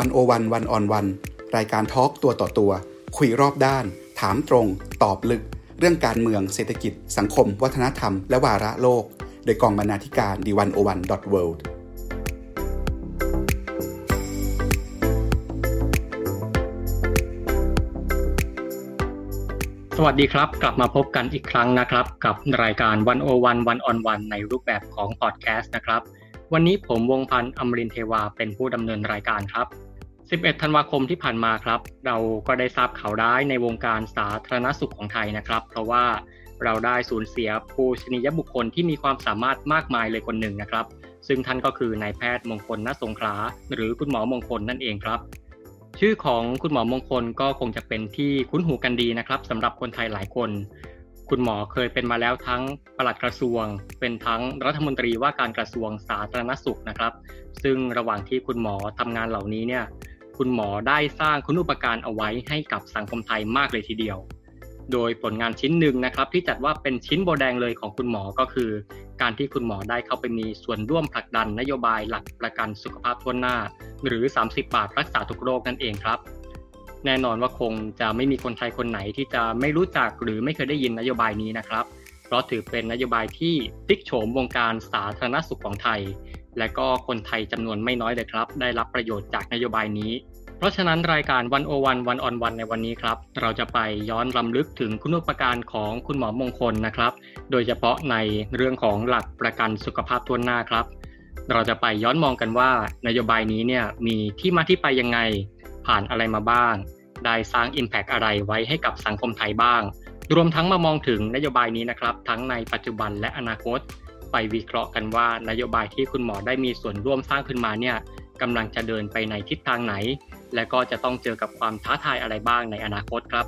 วันโอวันวันออนวันรายการทอล์กตัวต่อตัว คุยรอบด้าน ถามตรง ตอบลึก เรื่องการเมืองเศรษฐกิจ สังคม วัฒนธรรม และวาระโลก โดยกองบรรณาธิการดีวันโอวันดอทเวิลด์สวัสดีครับ กลับมาพบกันอีกครั้งนะครับ กับรายการวันโอวันวันออนวันในรูปแบบของพอดแคสต์นะครับ วันนี้ผมวงพันธ์อมรินเทวาเป็นผู้ดำเนินรายการครับ 11 ธันวาคมที่ผ่านมาครับ เราก็ได้ทราบข่าวร้ายในวงการสาธารณสุขของไทยนะครับ เพราะว่าเราได้สูญเสียผู้ชนิยบุคคลที่มีความสามารถมากมายเลยคนหนึ่งนะครับ ซึ่งท่านก็คือนายแพทย์มงคลนสงขลาหรือคุณหมอมงคลนั่นเองครับ ชื่อของคุณหมอมงคลก็คงจะเป็นที่คุ้นหูกันดีนะครับสำหรับคนไทยหลายคน คุณหมอเคยเป็นมาแล้วทั้งปลัดกระทรวง เป็นทั้งรัฐมนตรีว่าการกระทรวงสาธารณสุขนะครับ ซึ่งระหว่างที่คุณหมอทำงานเหล่านี้เนี่ย คุณหมอได้สร้างคุณูปการเอาไว้ให้กับสังคมไทยมากเลยทีเดียว โดยผลงานชิ้นหนึ่งนะครับ ที่จัดว่าเป็นชิ้นโบแดงเลยของคุณหมอก็คือ การที่คุณหมอได้เข้าไปมีส่วนร่วมผลักดันนโยบายหลักประกันสุขภาพทั่วหน้า หรือ 30 บาทรักษาทุกโรคนั่นเองครับ แน่นอนว่าคงจะไม่มีคนไทยคนไหนที่จะไม่รู้จักหรือไม่เคยได้ยินนโยบายนี้นะครับ เพราะถือเป็นนโยบายที่พลิกโฉมวงการสาธารณสุขของไทย และก็คนไทยจำนวนไม่น้อยเลยครับ ได้รับประโยชน์จากนโยบายนี้ เพราะฉะนั้นรายการวันโอวันวันออนวันในวันนี้ครับ เราจะไปย้อนลำลึกถึงคุณูปการของคุณหมอมงคลนะครับ โดยเฉพาะในเรื่องของหลักประกันสุขภาพทั่วหน้าครับ เราจะไปย้อนมองกันว่านโยบายนี้เนี่ยมีที่มาที่ไปยังไงผ่านอะไรมาบ้าง ได้สร้าง Impact อะไรไว้ให้กับสังคมไทยบ้าง รวมทั้งมามองถึงนโยบายนี้นะครับ ทั้งในปัจจุบันและอนาคต ไปวิเคราะห์กันว่านโยบายที่คุณหมอได้มีส่วนร่วมสร้างขึ้นมาเนี่ยกำลังจะเดินไปในทิศทางไหน และก็จะต้องเจอกับความท้าทายอะไรบ้างในอนาคตครับ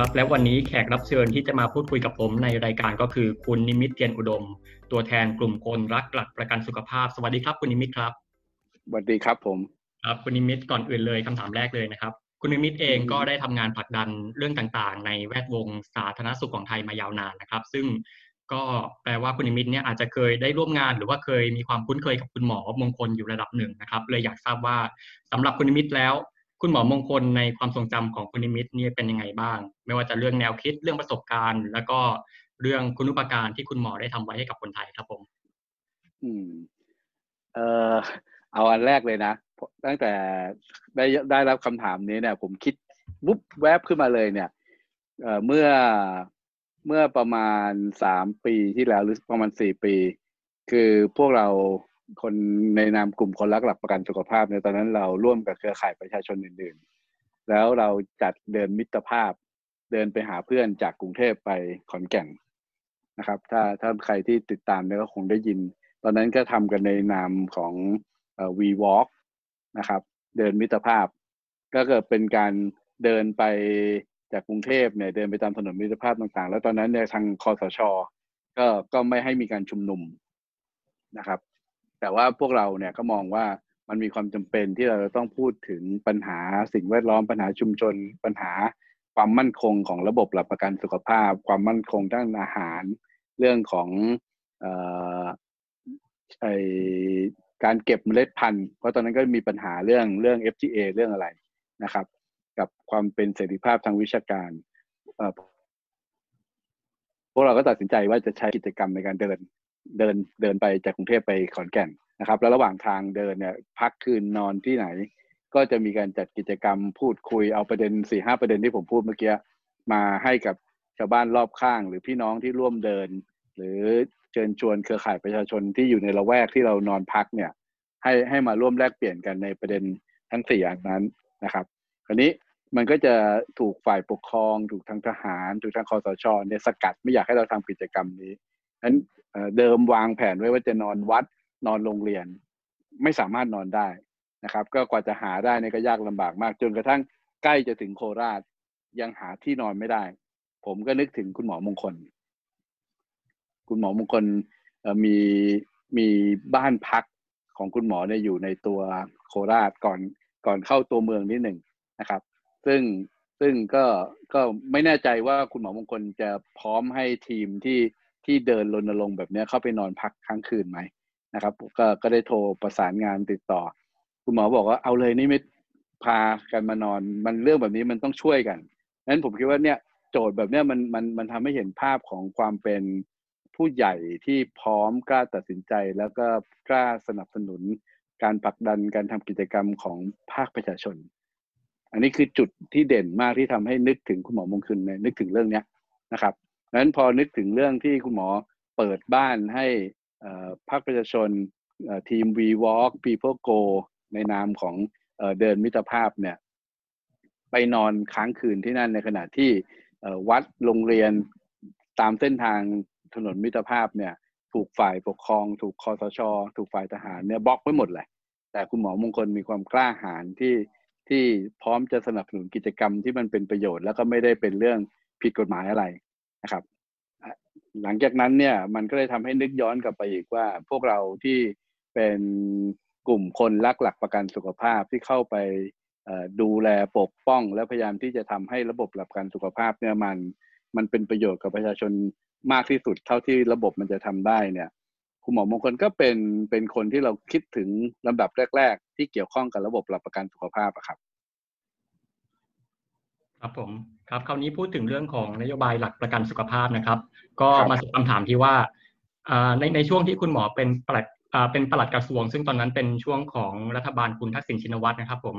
ครับและวันนี้แขกรับเชิญที่จะมาพูดคุยกับผมในรายการก็คือคุณนิมิตเทียนอุดม ตัวแทนกลุ่มคนรักหลักประกันสุขภาพ สวัสดีครับคุณนิมิตครับสวัสดีครับผมครับคุณนิมิตก่อนอื่นเลยคำถามแรกเลยนะครับ คุณนิมิตเองก็ได้ทำงานผลักดันเรื่องต่างๆ ในแวดวงสาธารณสุขของไทยมายาวนานนะครับ ซึ่งก็แปลว่าคุณนิมิตเนี่ยอาจจะเคยได้ร่วมงานหรือว่าเคยมีความคุ้นเคยกับคุณหมอมงคลอยู่ระดับหนึ่งนะครับ เลยอยากทราบว่าสำหรับคุณนิมิตแล้ว คุณหมอมงคลในความทรงจำของคุณนิมิตนี่เป็นยังไงบ้าง ไม่ว่าจะเรื่องแนวคิดเรื่องประสบการณ์ แล้วก็เรื่องคุณุปการที่คุณหมอได้ทำไว้ให้กับคนไทยครับผม อืม เอ่อเอาอันแรกเลยนะตั้งแต่ได้ได้รับคำถามนี้เนี่ย ผมคิดวุบแวบขึ้นมาเลยเนี่ยเอ่อเมื่อเมื่อประมาณสามปีที่แล้วหรือประมาณสี่ปี คือพวกเรา คนในนามกลุ่มคนรักหลักประกันสุขภาพเนี่ยตอนนั้นเราร่วมกับเครือข่ายประชาชนอื่นๆ แล้วเราจัดเดินมิตรภาพ เดินไปหาเพื่อนจากกรุงเทพไปขอนแก่นนะครับ ถ้าถ้าใครที่ติดตามเนี่ยก็คงได้ยิน ตอนนั้นก็ทำกันในนามของเอ่อ We Walk นะครับ เดินมิตรภาพ ก็เกิดเป็นการเดินไปจากกรุงเทพเนี่ยเดินไปตามถนนมิตรภาพต่างๆ แล้วตอนนั้นเนี่ยทางคอสช ก็ก็ไม่ให้มีการชุมนุมนะครับ แต่ว่าพวกเราเนี่ยก็มองว่ามันมีความจำเป็นที่เราจะต้องพูดถึงปัญหาสิ่งแวดล้อมปัญหาชุมชน ปัญหาความมั่นคงของระบบหลักประกันสุขภาพ ความมั่นคงด้านอาหาร เรื่องของออไอการเก็บเมล็ดพันธุ์เพราะตอนนั้นก็มีปัญหาเรื่องเรื่อง FTA เรื่องอะไรนะครับ กับความเป็นเสรีภาพทางวิชาการพวกเราก็ตัดสินใจว่าจะใช้กิจกรรมในการเดิน เดินเดินไปจากกรุงเทพไปขอนแก่นนะครับ แล้วระหว่างทางเดินเนี่ยพักคืนนอนที่ไหน ก็จะมีการจัดกิจกรรมพูดคุยเอาประเด็นสี่ห้าประเด็นที่ผมพูดเมื่อกี้มาให้กับชาวบ้านรอบข้าง หรือพี่น้องที่ร่วมเดิน หรือเชิญชวนเครือข่ายประชาชนที่อยู่ในละแวกที่เรานอนพักเนี่ยให้ให้มาร่วมแลกเปลี่ยนกันในประเด็นทั้งสี่อย่างนั้นนะครับคราวนี้มันก็จะถูกฝ่ายปกครอง ถูกทางทหาร ถูกทางคอสชเนี่ยสกัดไม่อยากให้เราทำกิจกรรมนี้นั้น เดิมวางแผนไว้ว่าจะนอนวัดนอนโรงเรียน ไม่สามารถนอนได้นะครับ ก็กว่าจะหาได้นี่ก็ยากลำบากมาก จนกระทั่งใกล้จะถึงโคราชยังหาที่นอนไม่ได้ ผมก็นึกถึงคุณหมอมงคล คุณหมอมงคลมีมีบ้านพักของคุณหมอเนี่ยอยู่ในตัวโคราชก่อนก่อนเข้าตัวเมืองนิดหนึ่งนะครับ ซึ่งซึ่งก็ก็ไม่แน่ใจว่าคุณหมอมงคลจะพร้อมให้ทีมที่ ที่เดินรณรงค์แบบนี้เข้าไปนอนพักค้างคืนไหมนะครับก็ก็ได้โทรประสานงานติดต่อ คุณหมอบอกว่าเอาเลยนี่ไม่พากันมานอน มันเรื่องแบบนี้มันต้องช่วยกันนั้นผมคิดว่าเนี่ยโจทย์แบบเนี้ยมันมันมันทำให้เห็นภาพของความเป็นผู้ใหญ่ที่พร้อมกล้าตัดสินใจ แล้วก็กล้าสนับสนุนการผลักดันการทำกิจกรรมของภาคประชาชน อันนี้คือจุดที่เด่นมากที่ทำให้นึกถึงคุณหมอมงคลนนึกถึงเรื่องเนี้ยนะครับ นั้นพอนึกถึงเรื่องที่คุณหมอเปิดบ้านให้ภาคประชาชนทีม We Walk People Go ในนามของเดินมิตรภาพเนี่ยไปนอนค้างคืนที่นั่นในขณะที่วัดโรงเรียนตามเส้นทางถนนมิตรภาพเนี่ยถูกฝ่ายปกครอง ถูกคอสช ถูกฝ่ายทหารเนี่ยบล็อกไว้หมดเลยแต่คุณหมอมงคลมีความกล้าหาญที่ที่พร้อมจะสนับสนุนกิจกรรมที่มันเป็นประโยชน์ แล้วก็ไม่ได้เป็นเรื่องผิดกฎหมายอะไร นะครับ หลังจากนั้นเนี่ยมันก็เลยทำให้นึกย้อนกลับไปอีกว่า พวกเราที่เป็นกลุ่มคนรักหลักประกันสุขภาพที่เข้าไปดูแลปกป้อง และพยายามที่จะทำให้ระบบหลักประกันสุขภาพเนี่ยมันมันเป็นประโยชน์กับประชาชนมากที่สุดเท่าที่ระบบมันจะทำได้เนี่ยคุณหมอมงคลก็เป็นเป็นคนที่เราคิดถึงลำดับแรก ๆ ที่เกี่ยวข้องกับระบบหลักประกันสุขภาพครับ ครับผมครับคราวนี้พูดถึงเรื่องของนโยบายหลักประกันสุขภาพนะครับ ก็มาสู่คำถามที่ว่าในในช่วงที่คุณหมอเป็นปลัดเป็นปลัดกระทรวง ซึ่งตอนนั้นเป็นช่วงของรัฐบาลคุณทักษิณชินวัตรนะครับผม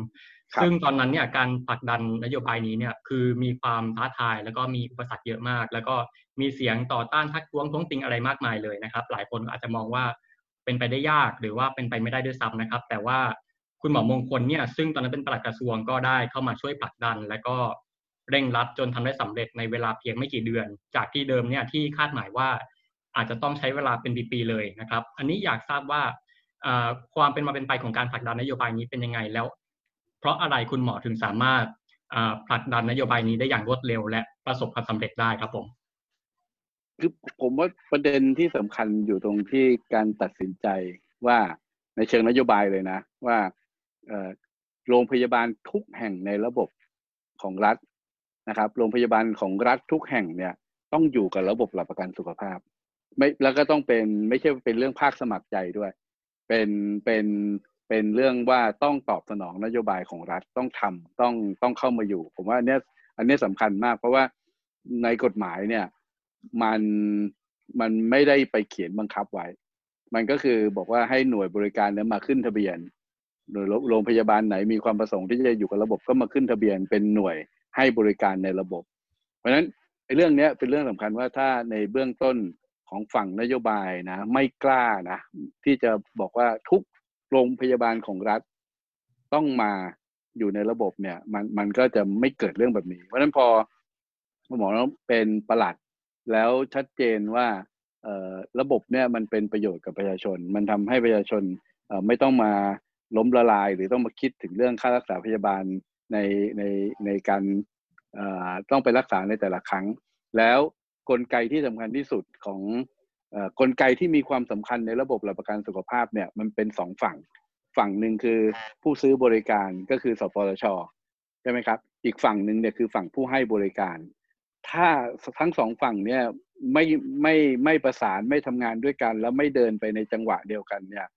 ซึ่งตอนนั้นเนี่ยการผลักดันนโยบายนี้เนี่ยคือมีความท้าทายแล้วก็มีอุปสรรคเยอะมาก แล้วก็มีเสียงต่อต้านทักท้วงท้วงติงอะไรมากมายเลยนะครับ หลายคนอาจจะมองว่าเป็นไปได้ยากหรือว่าเป็นไปไม่ได้ด้วยซ้ำนะครับ แต่ว่าคุณหมอมงคลเนี่ยซึ่งตอนนั้นเป็นปลัดกระทรวงก็ได้เข้ามาช่วยผลักดัน และก็ เร่งรัดจนทำได้สำเร็จในเวลาเพียงไม่กี่เดือน จากที่เดิมเนี่ยที่คาดหมายว่าอาจจะต้องใช้เวลาเป็นปีๆเลยนะครับ อันนี้อยากทราบว่าความเป็นมาเป็นไปของการผลักดันนโยบายนี้เป็นยังไงแล้ว เพราะอะไรคุณหมอถึงสามารถผลักดันนโยบายนี้ได้อย่างรวดเร็ว และประสบความสำเร็จได้ครับผมคือผมว่าประเด็นที่สำคัญอยู่ตรงที่การตัดสินใจว่าในเชิงนโยบายเลยนะ ว่าโรงพยาบาลทุกแห่งในระบบของรัฐ นะครับ โรงพยาบาลของรัฐทุกแห่งเนี่ยต้องอยู่กับระบบหลักประกันสุขภาพ ไม่แล้วก็ต้องเป็นไม่ใช่เป็นเรื่องภาคสมัครใจด้วย เป็นเป็นเป็นเรื่องว่าต้องตอบสนองนโยบายของรัฐต้องทำต้องต้องเข้ามาอยู่ ผมว่าอันนี้อันนี้สำคัญมาก เพราะว่าในกฎหมายเนี่ยมันมันไม่ได้ไปเขียนบังคับไว้ มันก็คือบอกว่าให้หน่วยบริการเนี่ยมาขึ้นทะเบียนหน่วยโรงพยาบาลไหนมีความประสงค์ที่จะอยู่กับระบบก็มาขึ้นทะเบียนเป็นหน่วย ให้บริการในระบบ เพราะฉะนั้นเรื่องนี้เป็นเรื่องสำคัญว่าถ้าในเบื้องต้นของฝั่งนโยบายนะไม่กล้านะที่จะบอกว่าทุกโรงพยาบาลของรัฐต้องมาอยู่ในระบบเนี่ยมันมันก็จะไม่เกิดเรื่องแบบนี้ เพราะฉะนั้นพอหมอเป็นประหลัด แล้วชัดเจนว่าระบบเนี่ยมันเป็นประโยชน์กับประชาชน มันทำให้ประชาชนไม่ต้องมาล้มละลาย หรือต้องมาคิดถึงเรื่องค่ารักษาพยาบาล ในในในการต้องไปรักษาในแต่ละครั้ง แล้วกลไกที่สำคัญที่สุดของกลไกที่มีความสำคัญในระบบหลักประกันสุขภาพเนี่ยมันเป็นสองฝั่ง ฝั่งหนึ่งคือผู้ซื้อบริการก็คือสปสชใช่ไหมครับ อีกฝั่งหนึ่งเนี่ยคือฝั่งผู้ให้บริการ ถ้าทั้งสองฝั่งเนี่ยไม่ไม่ไม่ประสานไม่ทำงานด้วยกัน แล้วไม่เดินไปในจังหวะเดียวกันเนี่ย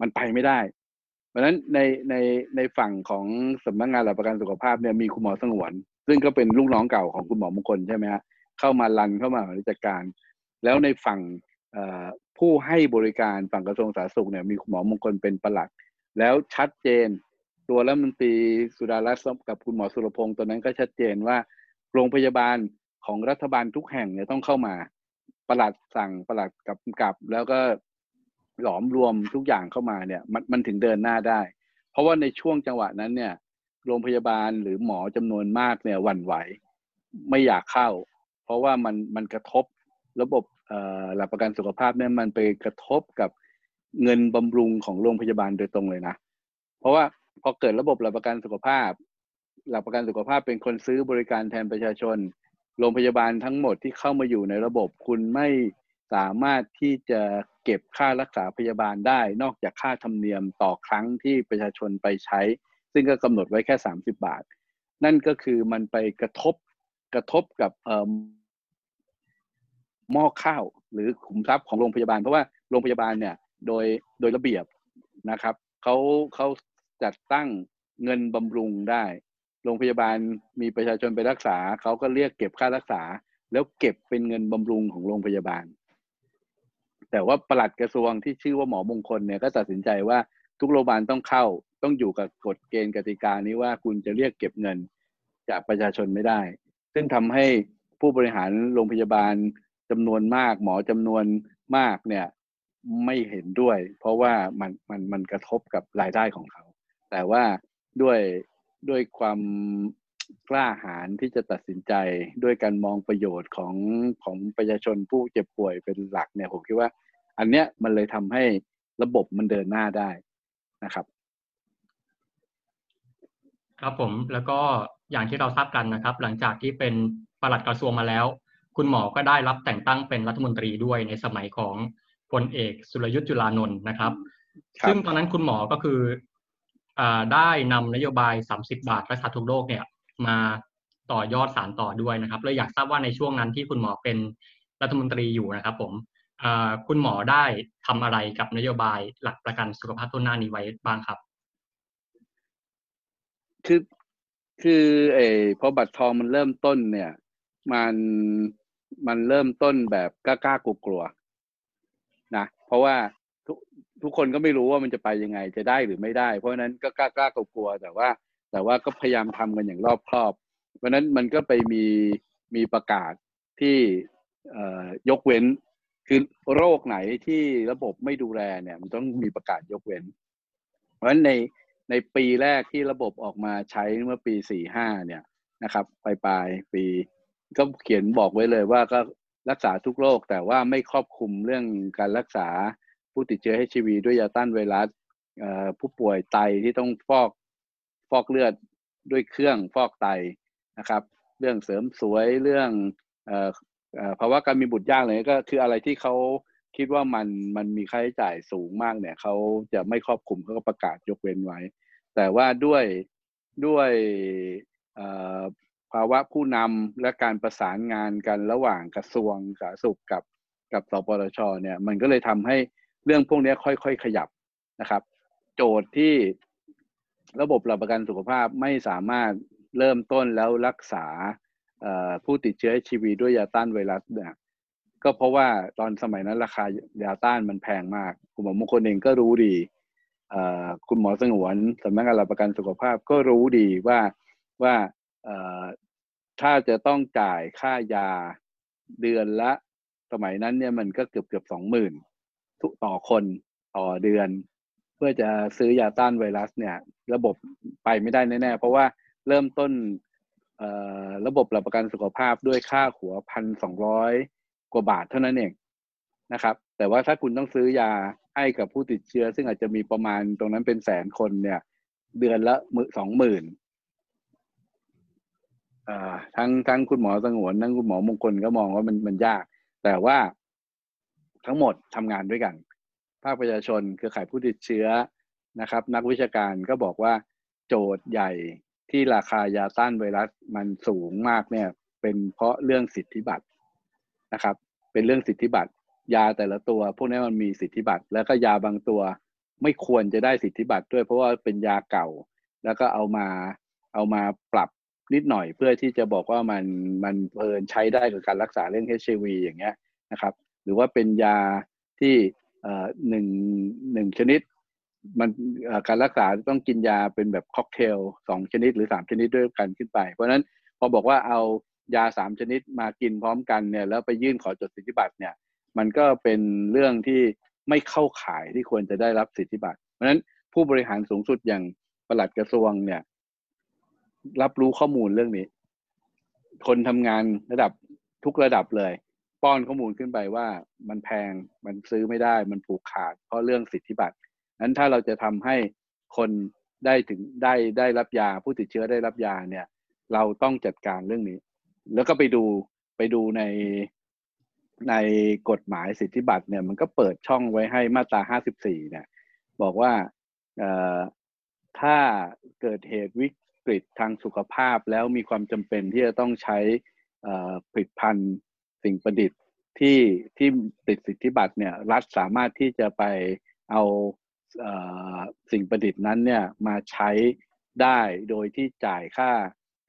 มันไปไม่ได้เพ ราะฉะนั้นในในในฝั่งของสำนักงานหลักประกันสุขภาพเนี่ยมีคุณหมอสงวน ซึ่งก็เป็นลูกน้องเก่าของคุณหมอมงคลใช่ไหมฮะเข้ามารันเข้ามาบริการ แล้วในฝั่งผู้ให้บริการฝั่งกระทรวงสาธารณสุขเนี่ยมีคุณหมอมงคลเป็นประหลัด แล้วชัดเจน ตัวรัฐมนตรีสุดารัตน์กับคุณหมอสุรพงศ์ตัวนั้นก็ชัดเจนว่า โรงพยาบาลของรัฐบาลทุกแห่งเนี่ยต้องเข้ามาประหลัดสั่งประหลัดกับกับ แล้วก็ หลอมรวมทุกอย่างเข้ามาเนี่ย มันมันถึงเดินหน้าได้ เพราะว่าในช่วงจังหวะนั้นเนี่ย โรงพยาบาลหรือหมอจำนวนมากเนี่ยหวั่นไหว ไม่อยากเข้า เพราะว่ามันมันกระทบระบบหลักประกันสุขภาพเนี่ยมันไปกระทบกับเงินบำรุงของโรงพยาบาลโดยตรงเลยนะ เพราะว่าพอเกิดระบบหลักประกันสุขภาพ หลักประกันสุขภาพเป็นคนซื้อบริการแทนประชาชน โรงพยาบาลทั้งหมดที่เข้ามาอยู่ในระบบคุณไม่ สามารถที่จะเก็บค่ารักษาพยาบาลได้ นอกจากค่าธรรมเนียมต่อครั้งที่ประชาชนไปใช้ ซึ่งก็กำหนดไว้แค่ 30 บาท นั่นก็คือมันไปกระทบกระทบกับหม้อข้าวหรือขุมทรัพย์ของโรงพยาบาล เพราะว่าโรงพยาบาลเนี่ยโดยโดยระเบียบนะครับเขาเขาจัดตั้งเงินบำรุงได้ โรงพยาบาลมีประชาชนไปรักษาเขาก็เรียกเก็บค่ารักษา แล้วเก็บเป็นเงินบำรุงของโรงพยาบาล แต่ว่าปลัดกระทรวงที่ชื่อว่าหมอมงคลเนี่ยก็ตัดสินใจว่าทุกโรงพยาบาลต้องเข้า ต้องอยู่กับกฎเกณฑ์กติกานี้ว่าคุณจะเรียกเก็บเงินจากประชาชนไม่ได้ ซึ่งทำให้ผู้บริหารโรงพยาบาลจำนวนมาก หมอจำนวนมากเนี่ยไม่เห็นด้วย เพราะว่ามันมันมันกระทบกับรายได้ของเขา แต่ว่าด้วยด้วยความ กล้าหาญที่จะตัดสินใจด้วยการมองประโยชน์ของของประชาชนผู้เจ็บป่วยเป็นหลักเนี่ยผมคิดว่า อันเนี้ยมันเลยทำให้ระบบมันเดินหน้าได้นะครับ ครับผมแล้วก็อย่างที่เราทราบกันนะครับ หลังจากที่เป็นปลัดกระทรวงมาแล้ว คุณหมอก็ได้รับแต่งตั้งเป็นรัฐมนตรีด้วยในสมัยของพลเอกสุรยุทธ์จุลานนท์นะครับ ซึ่งตอนนั้นคุณหมอก็คืออได้นำนโยบาย 30 บาทรักษาทุกโรคเนี่ย มาต่อยอดสารต่อด้วยนะครับเลยอยากทราบว่าในช่วงนั้นที่คุณหมอเป็นรัฐมนตรีอยู่นะครับ ผมคุณหมอได้ทำอะไรกับนโยบายหลักประกันสุขภาพต้นหน้านี้ไว้บ้างครับ คือคือเออพอบัตรทองมันเริ่มต้นเนี่ย มันมันเริ่มต้นแบบกล้ากลัวๆนะเพราะว่าทุกทุกคนก็ไม่รู้ว่ามันจะไปยังไงจะได้หรือไม่ได้ เพราะฉะนั้นก็กล้ากล้ากลัวๆแต่ว่า แต่ว่าก็พยายามทำกันอย่างรอบครอบ เพราะนั้นมันก็ไปมีมีประกาศที่ยกเว้น คือโรคไหนที่ระบบไม่ดูแลเนี่ย มันต้องมีประกาศยกเว้น เพราะฉะนั้นในในปีแรกที่ระบบออกมาใช้เมื่อปีสี่ห้าเนี่ยนะครับปลายปลายปี ก็เขียนบอกไว้เลยว่าก็รักษาทุกโรคแต่ว่าไม่ครอบคลุมเรื่องการรักษาผู้ติดเชื้อ HIV ด้วยยาต้านไวรัสผู้ป่วยไตที่ต้องฟอก ฟอกเลือดด้วยเครื่องฟอกไตนะครับ เรื่องเสริมสวยเรื่องภาวะการมีบุตรยากเลยก็คืออะไรที่เขาคิดว่ามันมันมีค่าใช้จ่ายสูงมากเนี่ยเขาจะไม่ครอบคลุมเขาก็ประกาศยกเว้นไว้ แต่ว่าด้วยด้วยภาวะผู้นำและการประสานงานกันระหว่างกระทรวงสาธารณสุขกับกับสปชเนี่ยมันก็เลยทำให้เรื่องพวกนี้ค่อย ๆ ขยับนะครับ โจทย์ที่ ระบบหลักประกันสุขภาพไม่สามารถเริ่มต้นแล้วรักษาผู้ติดเชื้อชีวีด้วยยาต้านไวรัสเนี่ยก็เพราะว่าตอนสมัยนั้นราคายาต้านมันแพงมากคุณหมอมงคลเองก็รู้ดีคุณหมอสงวนสำนักงานหลักประกันสุขภาพก็รู้ดีว่าว่าถ้าจะต้องจ่ายค่ายาเดือนละ สมัยนั้นเนี่ยมันก็เกือบเกือบสองหมื่นทุกต่อคนต่อเดือน เพื่อจะซื้อยาต้านไวรัสเนี่ย ระบบไปไม่ได้แน่ๆ เพราะว่าเริ่มต้นระบบหลักประกันสุขภาพด้วยค่าหัวพันสองร้อยกว่าบาทเท่านั้นเองนะครับ แต่ว่าถ้าคุณต้องซื้อยาให้กับผู้ติดเชื้อ ซึ่งอาจจะมีประมาณตรงนั้นเป็นแสนคนเนี่ย เดือนละมือสองหมื่นทั้งทั้งคุณหมอสงวนทั้งคุณหมอมงคลก็มองว่ามันมันยาก แต่ว่าทั้งหมดทำงานด้วยกันาคประชาชนเครือข่ายผู้ติดเชื้อนะครับ นักวิชาการก็บอกว่าโจทย์ใหญ่ที่ราคายาต้านไวรัสมันสูงมากเนี่ยเป็นเพราะเรื่องสิทธิบัตรนะครับ เป็นเรื่องสิทธิบัตรยาแต่ละตัว พวกนี้มันมีสิทธิบัตรแล้วก็ยาบางตัวไม่ควรจะได้สิทธิบัตรด้วย เพราะว่าเป็นยาเก่า แล้วก็เอามาเอามาปรับนิดหน่อยเพื่อที่จะบอกว่ามันมันเพลินใช้ได้กับการรักษาเรื่อง HIV อย่างเงี้ยนะครับ หรือว่าเป็นยาที่ หนึ่งหนึ่งชนิด มันการรักษาต้องกินยาเป็นแบบค็อกเทลสองชนิดหรือสามชนิดด้วยกันขึ้นไป เพราะฉะนั้นพอบอกว่าเอายาสามชนิดมากินพร้อมกันเนี่ยแล้วไปยื่นขอจดสิทธิบัตรเนี่ย มันก็เป็นเรื่องที่ไม่เข้าข่ายที่ควรจะได้รับสิทธิบัตร เพราะฉะนั้นผู้บริหารสูงสุดอย่างปลัดกระทรวงเนี่ย รับรู้ข้อมูลเรื่องนี้ คนทำงานระดับทุกระดับเลย ป้อนข้อมูลขึ้นไปว่ามันแพงมันซื้อไม่ได้มันผูกขาด เพราะเรื่องสิทธิบัตรนั้นถ้าเราจะทำให้คนได้ถึงได้ได้รับยาผู้ติดเชื้อได้รับยาเนี่ย เราต้องจัดการเรื่องนี้ แล้วก็ไปดูไปดูในในกฎหมายสิทธิบัตรเนี่ย มันก็เปิดช่องไว้ให้มาตราห้าสิบสี่เนี่ย บอกว่าถ้าเกิดเหตุวิกฤตทางสุขภาพแล้วมีความจำเป็นที่จะต้องใช้ผลิตภัณฑ์ สิ่งประดิษฐ์ที่ที่ติดสิทธิบัตรเนี่ยรัฐสามารถที่จะไปเอาสิ่งประดิษฐ์นั้นเนี่ยมาใช้ได้โดยที่จ่ายค่า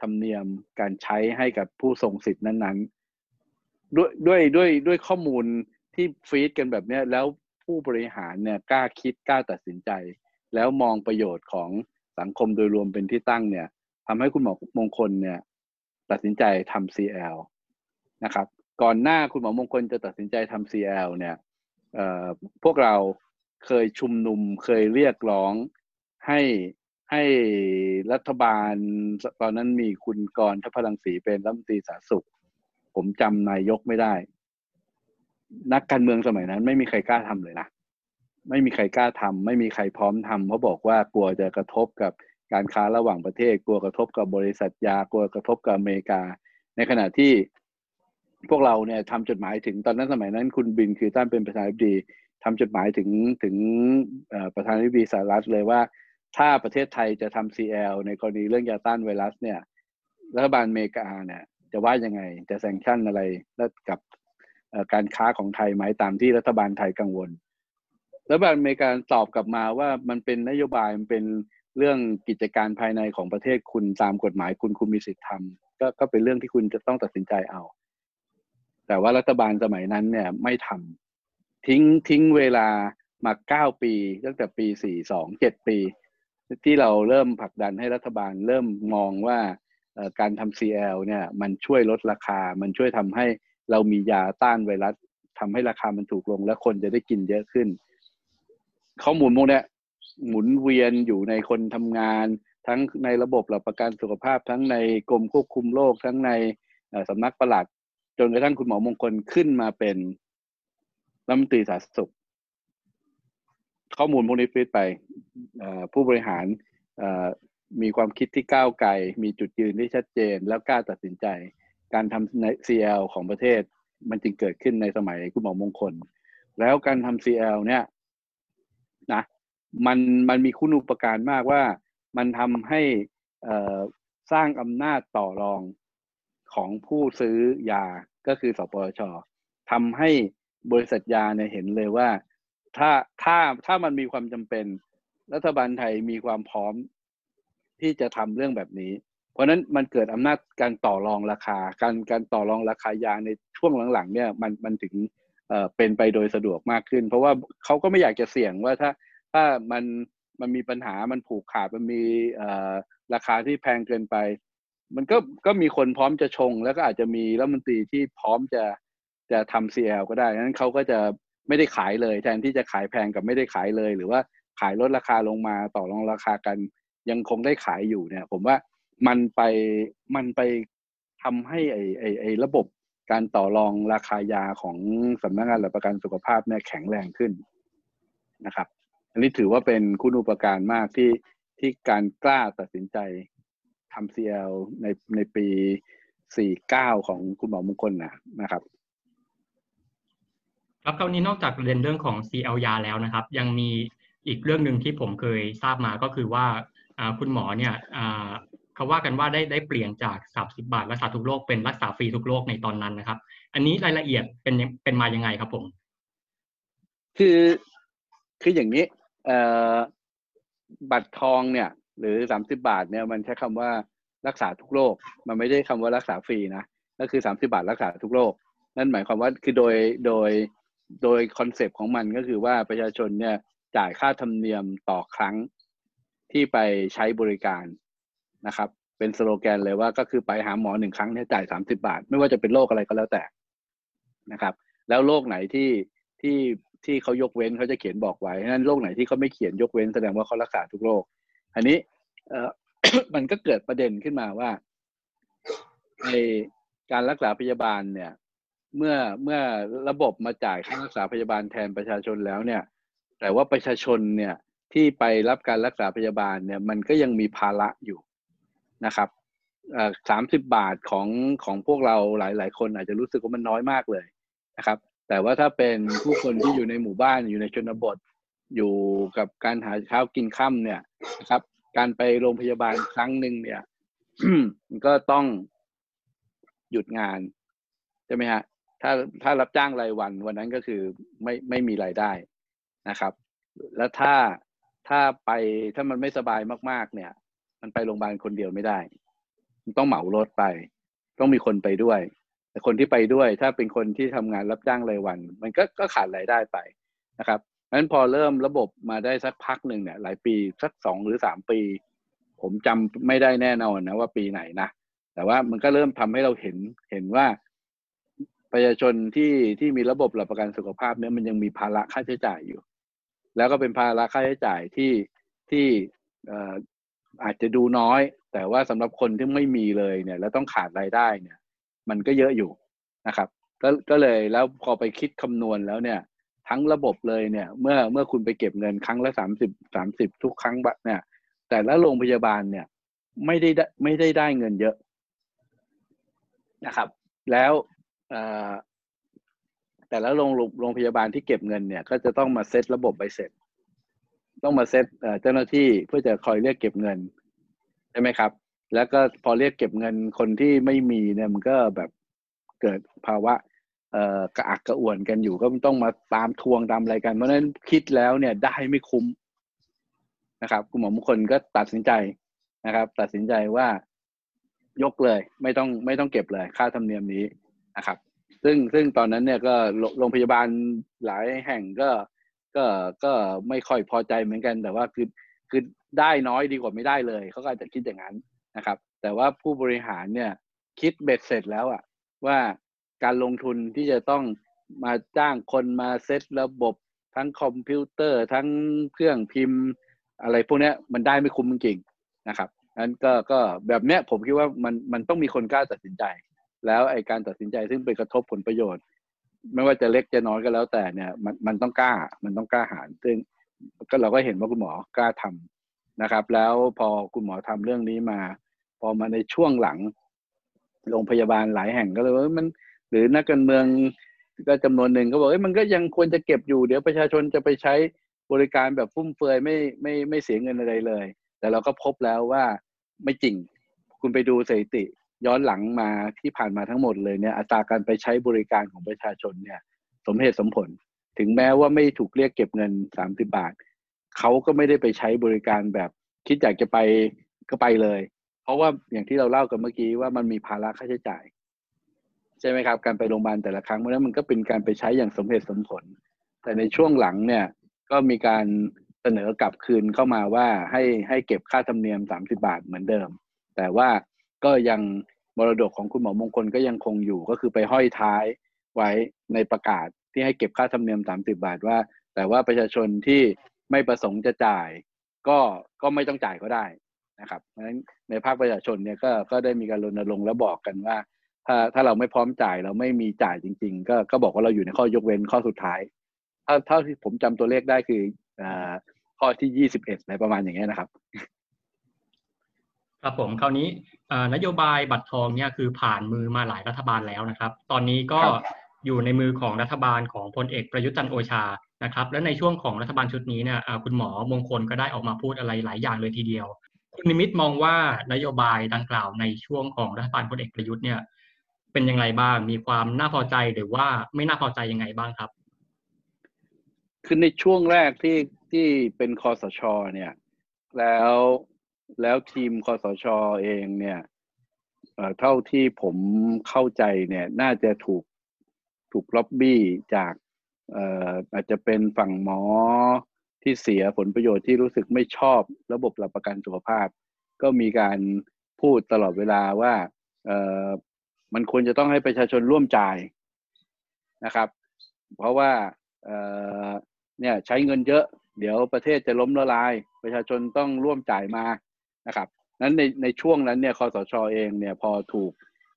ธรรมเนียมการใช้ให้กับผู้ส่งสิทธิ์นั้นๆ ด้วยด้วยด้วยด้วยข้อมูลที่ฟีดกันแบบนี้แล้วผู้บริหารเนี่ยกล้าคิดกล้าตัดสินใจ แล้วมองประโยชน์ของสังคมโดยรวมเป็นที่ตั้งเนี่ยทำให้คุณหมอมงคลเนี่ยตัดสินใจทำ CL นะครับ ก่อนหน้าคุณหมอมงคลจะตัดสินใจทำ CL เนี่ยพวกเราเคยชุมนุมเคยเรียกร้องให้ให้รัฐบาล ตอนนั้นมีคุณกรทัพพลังศรีเป็นรัฐมนตรีสาธารณสุข ผมจำนายกไม่ได้ นักการเมืองสมัยนั้น ไม่มีใครกล้าทำเลยนะไม่มีใครกล้าทำไม่มีใครพร้อมทำเพราะบอกว่ากลัวจะกระทบกับการค้าระหว่างประเทศ กลัวกระทบกับบริษัทยากลัวกระทบกับอเมริกา ในขณะที่ พวกเราเนี่ยทำจดหมายถึงตอนนั้นสมัยนั้น คุณบินคือท่านเป็นประธานาธิบดีทำจดหมายถึงถึงประธานาธิบดีสหรัฐเลยว่า ถ้าประเทศไทยจะทำ CL ในกรณีเรื่องยาต้านไวรัสเนี่ยรัฐบาลอเมริกาเนี่ยจะว่ายังไงจะแซงชั่นอะไรแล้วกับการค้าของไทยไหมตามที่รัฐบาลไทยกังวลรัฐบาลอเมริกาตอบกลับมาว่ามันเป็นนโยบายมันเป็นเรื่องกิจการภายในของประเทศคุณตามกฎหมายคุณคุณมีสิทธิ์ทำก็ก็เป็นเรื่องที่คุณจะต้องตัดสินใจเอา แต่ว่ารัฐบาลสมัยนั้นเนี่ยไม่ทำทิ้งทิ้งเวลามาเก้าปีตั้งแต่ปีสี่สองเจ็ดปี ที่เราเริ่มผลักดันให้รัฐบาลเริ่มมองว่าการทำ CL เนี่ยมันช่วยลดราคา มันช่วยทำให้เรามียาต้านไวรัสทำให้ราคามันถูกลง และคนจะได้กินเยอะขึ้น ข้อมูลพวกนี้หมุนเวียนอยู่ในคนทำงาน ทั้งในระบบหลักประกันสุขภาพ ทั้งในกรมควบคุมโรคทั้งในสำนักปลัด จนกระทั่งคุณหมอมงคลขึ้นมาเป็นรัฐมนตรีสาธารณสุข ข้อมูลพวกนี้ฟีดไปผู้บริหารมีความคิดที่ก้าวไกล มีจุดยืนที่ชัดเจน แล้วกล้าตัดสินใจ การทำใน CL ของประเทศ มันจึงเกิดขึ้นในสมัยคุณหมอมงคล แล้วการทำ CL เนี่ยนะมันมันมีคุณอุปการมากว่ามันทำให้สร้างอำนาจต่อรองของผู้ซื้อยา ก็คือสปชทำให้บริษัทยาเนี่ยเห็นเลยว่า ถ้าถ้าถ้ามันมีความจำเป็น รัฐบาลไทยมีความพร้อมที่จะทำเรื่องแบบนี้ เพราะนั้นมันเกิดอำนาจการต่อรองราคา การการต่อรองราคายาในช่วงหลังๆ เนี่ยมันมันถึงเอ่อเป็นไปโดยสะดวกมากขึ้น เพราะว่าเขาก็ไม่อยากจะเสี่ยงว่าถ้าถ้ามันมันมีปัญหามันผูกขาดมันมีราคาที่แพงเกินไป มันก็ก็มีคนพร้อมจะชง แล้วก็อาจจะมีรัฐมนตรีที่พร้อมจะจะทำ CL ก็ได้นั้นเขาก็จะไม่ได้ขายเลย แทนที่จะขายแพงกับไม่ได้ขายเลย หรือว่าขายลดราคาลงมาต่อรองราคากันยังคงได้ขายอยู่เนี่ย ผมว่ามันไปมันไปทำให้ไอไอไอระบบการต่อรองราคายาของสำนักงานหลักประกันสุขภาพเนี่ยแข็งแรงขึ้นนะครับ อันนี้ถือว่าเป็นคุณอุปการมากที่ที่การกล้าตัดสินใจ ทำ CL ในในปี 49 ของคุณหมอมงคลนะนะครับ ครับคราวนี้นอกจากเรียนเรื่องของ CL ยาแล้วนะครับ ยังมีอีกเรื่องหนึ่งที่ผมเคยทราบมาก็คือว่าคุณหมอเนี่ยเขาว่ากันว่าได้ได้เปลี่ยนจาก30บาทรักษาทุกโรคเป็นรักษาฟรีทุกโรคในตอนนั้นนะครับ อันนี้รายละเอียดเป็นเป็นมายังไงครับผม คือคืออย่างนี้บัตรทองเนี่ย หรือสามสิบาทเนี่ยมันใช้คำว่ารักษาทุกโรคมันไม่ได้คำว่ารักษาฟรีนะก็คือสามสิบาทรักษาทุกโรคนั่นหมายความว่าคือโดยโดยโดยคอนเซปต์ของมันก็คือว่าประชาชนเนี่ยจ่ายค่าธรรมเนียมต่อครั้งที่ไปใช้บริการนะครับ เป็นสโลแกนเลยว่าก็คือไปหาหมอหนึ่งครั้งเนี่ยจ่ายสามสิบาท ไม่ว่าจะเป็นโรคอะไรก็แล้วแต่นะครับ แล้วโรคไหนที่ที่ที่เขายกเว้นเขาจะเขียนบอกไว้นั้นโรคไหนที่เขาไม่เขียนยกเว้นแสดงว่าเขารักษาทุกโรค อันนี้เออมันก็เกิดประเด็นขึ้นมาว่าในการรักษาพยาบาลเนี่ย เมื่อเมื่อระบบมาจ่ายค่ารักษาพยาบาลแทนประชาชนแล้วเนี่ย แต่ว่าประชาชนเนี่ยที่ไปรับการรักษาพยาบาลเนี่ย มันก็ยังมีภาระอยู่นะครับสามสิบบาทของของพวกเราหลาย ๆ คนอาจจะรู้สึกว่ามันน้อยมากเลยนะครับ แต่ว่าถ้าเป็นผู้คนที่อยู่ในหมู่บ้านอยู่ในชนบท อยู่กับการหาเช้ากินค่ำเนี่ยนะครับ การไปโรงพยาบาลครั้งหนึ่งเนี่ยก็ต้องหยุดงานใช่ไหมฮะถ้าถ้ารับจ้างรายวัน วันนั้นก็คือไม่ไม่มีรายได้นะครับ แล้วถ้าถ้าไปถ้ามันไม่สบายมาก ๆ เนี่ย มันไปโรงพยาบาลคนเดียวไม่ได้ต้องเหมารถไป ต้องมีคนไปด้วย แต่คนที่ไปด้วย ถ้าเป็นคนที่ทำงานรับจ้างรายวัน มันก็ก็ขาดรายได้ไปนะครับ นั้นพอเริ่มระบบมาได้สักพักหนึ่งเนี่ย หลายปีสักสองหรือสามปี ผมจำไม่ได้แน่นอนนะว่าปีไหนนะแต่ว่ามันก็เริ่มทำให้เราเห็นเห็นว่าประชาชนที่ที่มีระบบหลักประกันสุขภาพเนี่ยมันยังมีภาระค่าใช้จ่ายอยู่ แล้วก็เป็นภาระค่าใช้จ่ายที่ที่อาจจะดูน้อย แต่ว่าสำหรับคนที่ไม่มีเลยเนี่ย แล้วต้องขาดรายได้เนี่ย มันก็เยอะอยู่นะครับก็ก็เลยแล้วพอไปคิดคำนวณแล้วเนี่ย ทั้งระบบเลยเนี่ย เมื่อเมื่อคุณไปเก็บเงินครั้งละสามสิบสามสิบทุกครั้งบัเนี่ย แต่ละโรงพยาบาลเนี่ย ไม่ได้ไม่ได้ได้เงินเยอะนะครับ แล้วแต่ละโรงโรงพยาบาลที่เก็บเงินเนี่ย ก็จะต้องมาเซตระบบใบเสร็จ ต้องมาเซตเจ้าหน้าที่เพื่อจะคอยเรียกเก็บเงินใช่ไหมครับ แล้วก็พอเรียกเก็บเงินคนที่ไม่มีเนี่ยมันก็แบบเกิดภาวะ กระอักกระอ่วนกันอยู่ก็ต้องมาตามทวงตามอะไรกัน เพราะนั้นคิดแล้วเนี่ยได้ไม่คุ้มนะครับคุณหมอมงคลก็ตัดสินใจนะครับ ตัดสินใจว่ายกเลย ไม่ต้องไม่ต้องเก็บเลย ค่าธรรมเนียมนี้นะครับ ซึ่งซึ่งตอนนั้นเนี่ยก็โรงพยาบาลหลายแห่งก็ก็ก็ไม่ค่อยพอใจเหมือนกัน แต่ว่าคือคือได้น้อยดีกว่าไม่ได้เลยเขาก็อาจจะคิดอย่างนั้นนะครับ แต่ว่าผู้บริหารเนี่ย คิดเบ็ดเสร็จแล้วอะว่า การลงทุนที่จะต้องมาจ้างคนมาเซตระบบทั้งคอมพิวเตอร์ทั้งเครื่องพิมพ์อะไรพวกนี้มันได้ไม่คุ้มจริงๆนะครับนั้นก็ก็แบบเนี้ยผมคิดว่ามันมันต้องมีคนกล้าตัดสินใจ แล้วไอการตัดสินใจซึ่งไปกระทบผลประโยชน์ ไม่ว่าจะเล็กจะน้อยก็แล้วแต่เนี่ยมันมันต้องกล้ามันต้องกล้าหาญซึ่งก็เราก็เห็นว่าคุณหมอกล้าทำนะครับ แล้วพอคุณหมอทำเรื่องนี้มา พอมาในช่วงหลังโรงพยาบาลหลายแห่งก็เลยว่ามัน หรือนักการเมืองก็จำนวนหนึ่งก็บอกเอ้ยมันก็ยังควรจะเก็บอยู่เดี๋ยวประชาชนจะไปใช้บริการแบบฟุ่มเฟือยไม่ไม่ไม่เสียเงินอะไรเลย แต่เราก็พบแล้วว่าไม่จริง คุณไปดูสถิติ ย้อนหลังมาที่ผ่านมาทั้งหมดเลยเนี่ยอัตราการไปใช้บริการของประชาชนเนี่ย สมเหตุสมผล ถึงแม้ว่าไม่ถูกเรียกเก็บเงินสามสิบาทเขาก็ไม่ได้ไปใช้บริการแบบ คิดอยากจะไปก็ไปเลย เพราะว่าอย่างที่เราเล่ากันเมื่อกี้ว่ามันมีภาระค่าใช้จ่าย ใช่ไหมครับ การไปโรงพยาบาลแต่ละครั้งเพราะนั้นมันก็เป็นการไปใช้อย่างสมเหตุสมผล แต่ในช่วงหลังเนี่ยก็มีการเสนอกลับคืนเข้ามาว่าให้ให้เก็บค่าธรรมเนียม 30 บาทเหมือนเดิม แต่ว่าก็ยังมรดกของคุณหมอมงคลก็ยังคงอยู่ก็คือไปห้อยท้ายไว้ในประกาศที่ให้เก็บค่าธรรมเนียม 30 บาทว่า แต่ว่าประชาชนที่ไม่ประสงค์จะจ่าย ก็ก็ไม่ต้องจ่ายก็ได้นะครับเพราะฉะนั้นในภาคประชาชนเนี่ยก็ก็ได้มีการรณรงค์และบอกกันว่า ถ้าถ้าเราไม่พร้อมจ่ายเราไม่มีจ่ายจริง ๆ ก็ก็บอกว่าเราอยู่ในข้อยกเว้นข้อสุดท้าย ถ้าเท่าที่ผมจำตัวเลขได้คือข้อที่ยี่สิบเอ็ดอะไรประมาณอย่างเงี้ยนะครับ ครับผมคราวนี้นโยบายบัตรทองเนี่ยคือผ่านมือมาหลายรัฐบาลแล้วนะครับ ตอนนี้ก็อยู่ในมือของรัฐบาลของพลเอกประยุทธ์จันโอชานะครับ และในช่วงของรัฐบาลชุดนี้เนี่ยคุณหมอมงคลก็ได้ออกมาพูดอะไรหลายอย่างเลยทีเดียว คุณนิมิตมองว่านโยบายดังกล่าวในช่วงของรัฐบาลพลเอกประยุทธ์เนี่ย เป็นยังไงบ้าง มีความน่าพอใจหรือว่าไม่น่าพอใจยังไงบ้างครับคือในช่วงแรกที่ที่เป็นคอสชเนี่ย แล้วแล้วทีมคอสชเองเนี่ยเท่าที่ผมเข้าใจเนี่ย น่าจะถูกถูกล็อบบี้จากอาจจะเป็นฝั่งหมอที่เสียผลประโยชน์ที่รู้สึกไม่ชอบระบบหลักประกันสุขภาพ ก็มีการพูดตลอดเวลาว่า มันควรจะต้องให้ประชาชนร่วมจ่ายนะครับ เพราะว่าเนี่ยใช้เงินเยอะ เดี๋ยวประเทศจะล้มละลาย ประชาชนต้องร่วมจ่ายมานะครับนั้นในในช่วงนั้นเนี่ยคอสชเองเนี่ยพอถูก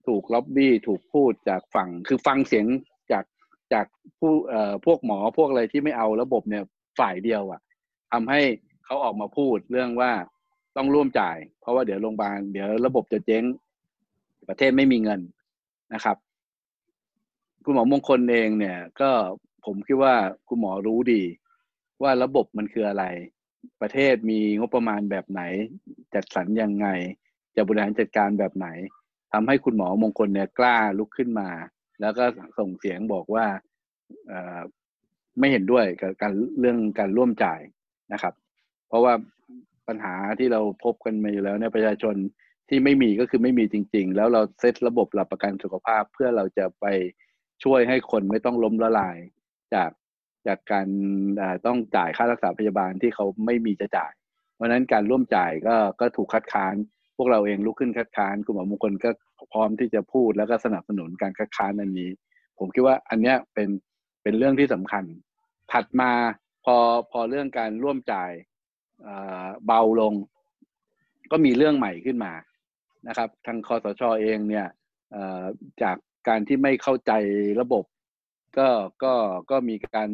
ถูกล็อบบี้ถูกพูดจากฝั่งคือฟังเสียงจากจากผู้เอ่อพวกหมอพวกอะไรที่ไม่เอาระบบเนี่ยฝ่ายเดียวอะ่ะทำให้เขาออกมาพูดเรื่องว่าต้องร่วมจ่าย เพราะว่าเดี๋ยวโรงพยาบาลเดี๋ยวระบบจะเจ๊งประเทศไม่มีเงิน นะครับ คุณหมอมงคลเองเนี่ย ก็ผมคิดว่าคุณหมอรู้ดี ว่าระบบมันคืออะไร ประเทศมีงบประมาณแบบไหน จัดสรรยังไง จะบริหารจัดการแบบไหนทำให้คุณหมอมงคลเนี่ยกล้าลุกขึ้นมา แล้วก็ส่งเสียงบอกว่าไม่เห็นด้วยกับการเรื่องการร่วมจ่ายนะครับ เพราะว่าปัญหาที่เราพบกันมาอยู่แล้วเนี่ยประชาชน ที่ไม่มีก็คือไม่มีจริง ๆ แล้วเราเซตระบบหลักประกันสุขภาพเพื่อเราจะไปช่วยให้คนไม่ต้องล้มละลายจากจากการต้องจ่ายค่ารักษาพยาบาลที่เขาไม่มีจะจ่าย เพราะนั้นการร่วมจ่ายก็ก็ถูกคัดค้าน พวกเราเองลุกขึ้นคัดค้านคุณหมอมงคลก็พร้อมที่จะพูดแล้วก็สนับสนุนการคัดค้านอันนี้ ผมคิดว่าอันเนี้ยเป็นเป็นเรื่องที่สำคัญ ถัดมาพอพอเรื่องการร่วมจ่ายเบาลง ก็มีเรื่องใหม่ขึ้นมา นะครับ ทางคอสชอเองเนี่ยจากการที่ไม่เข้าใจระบบ ก็ก็ก็มีการ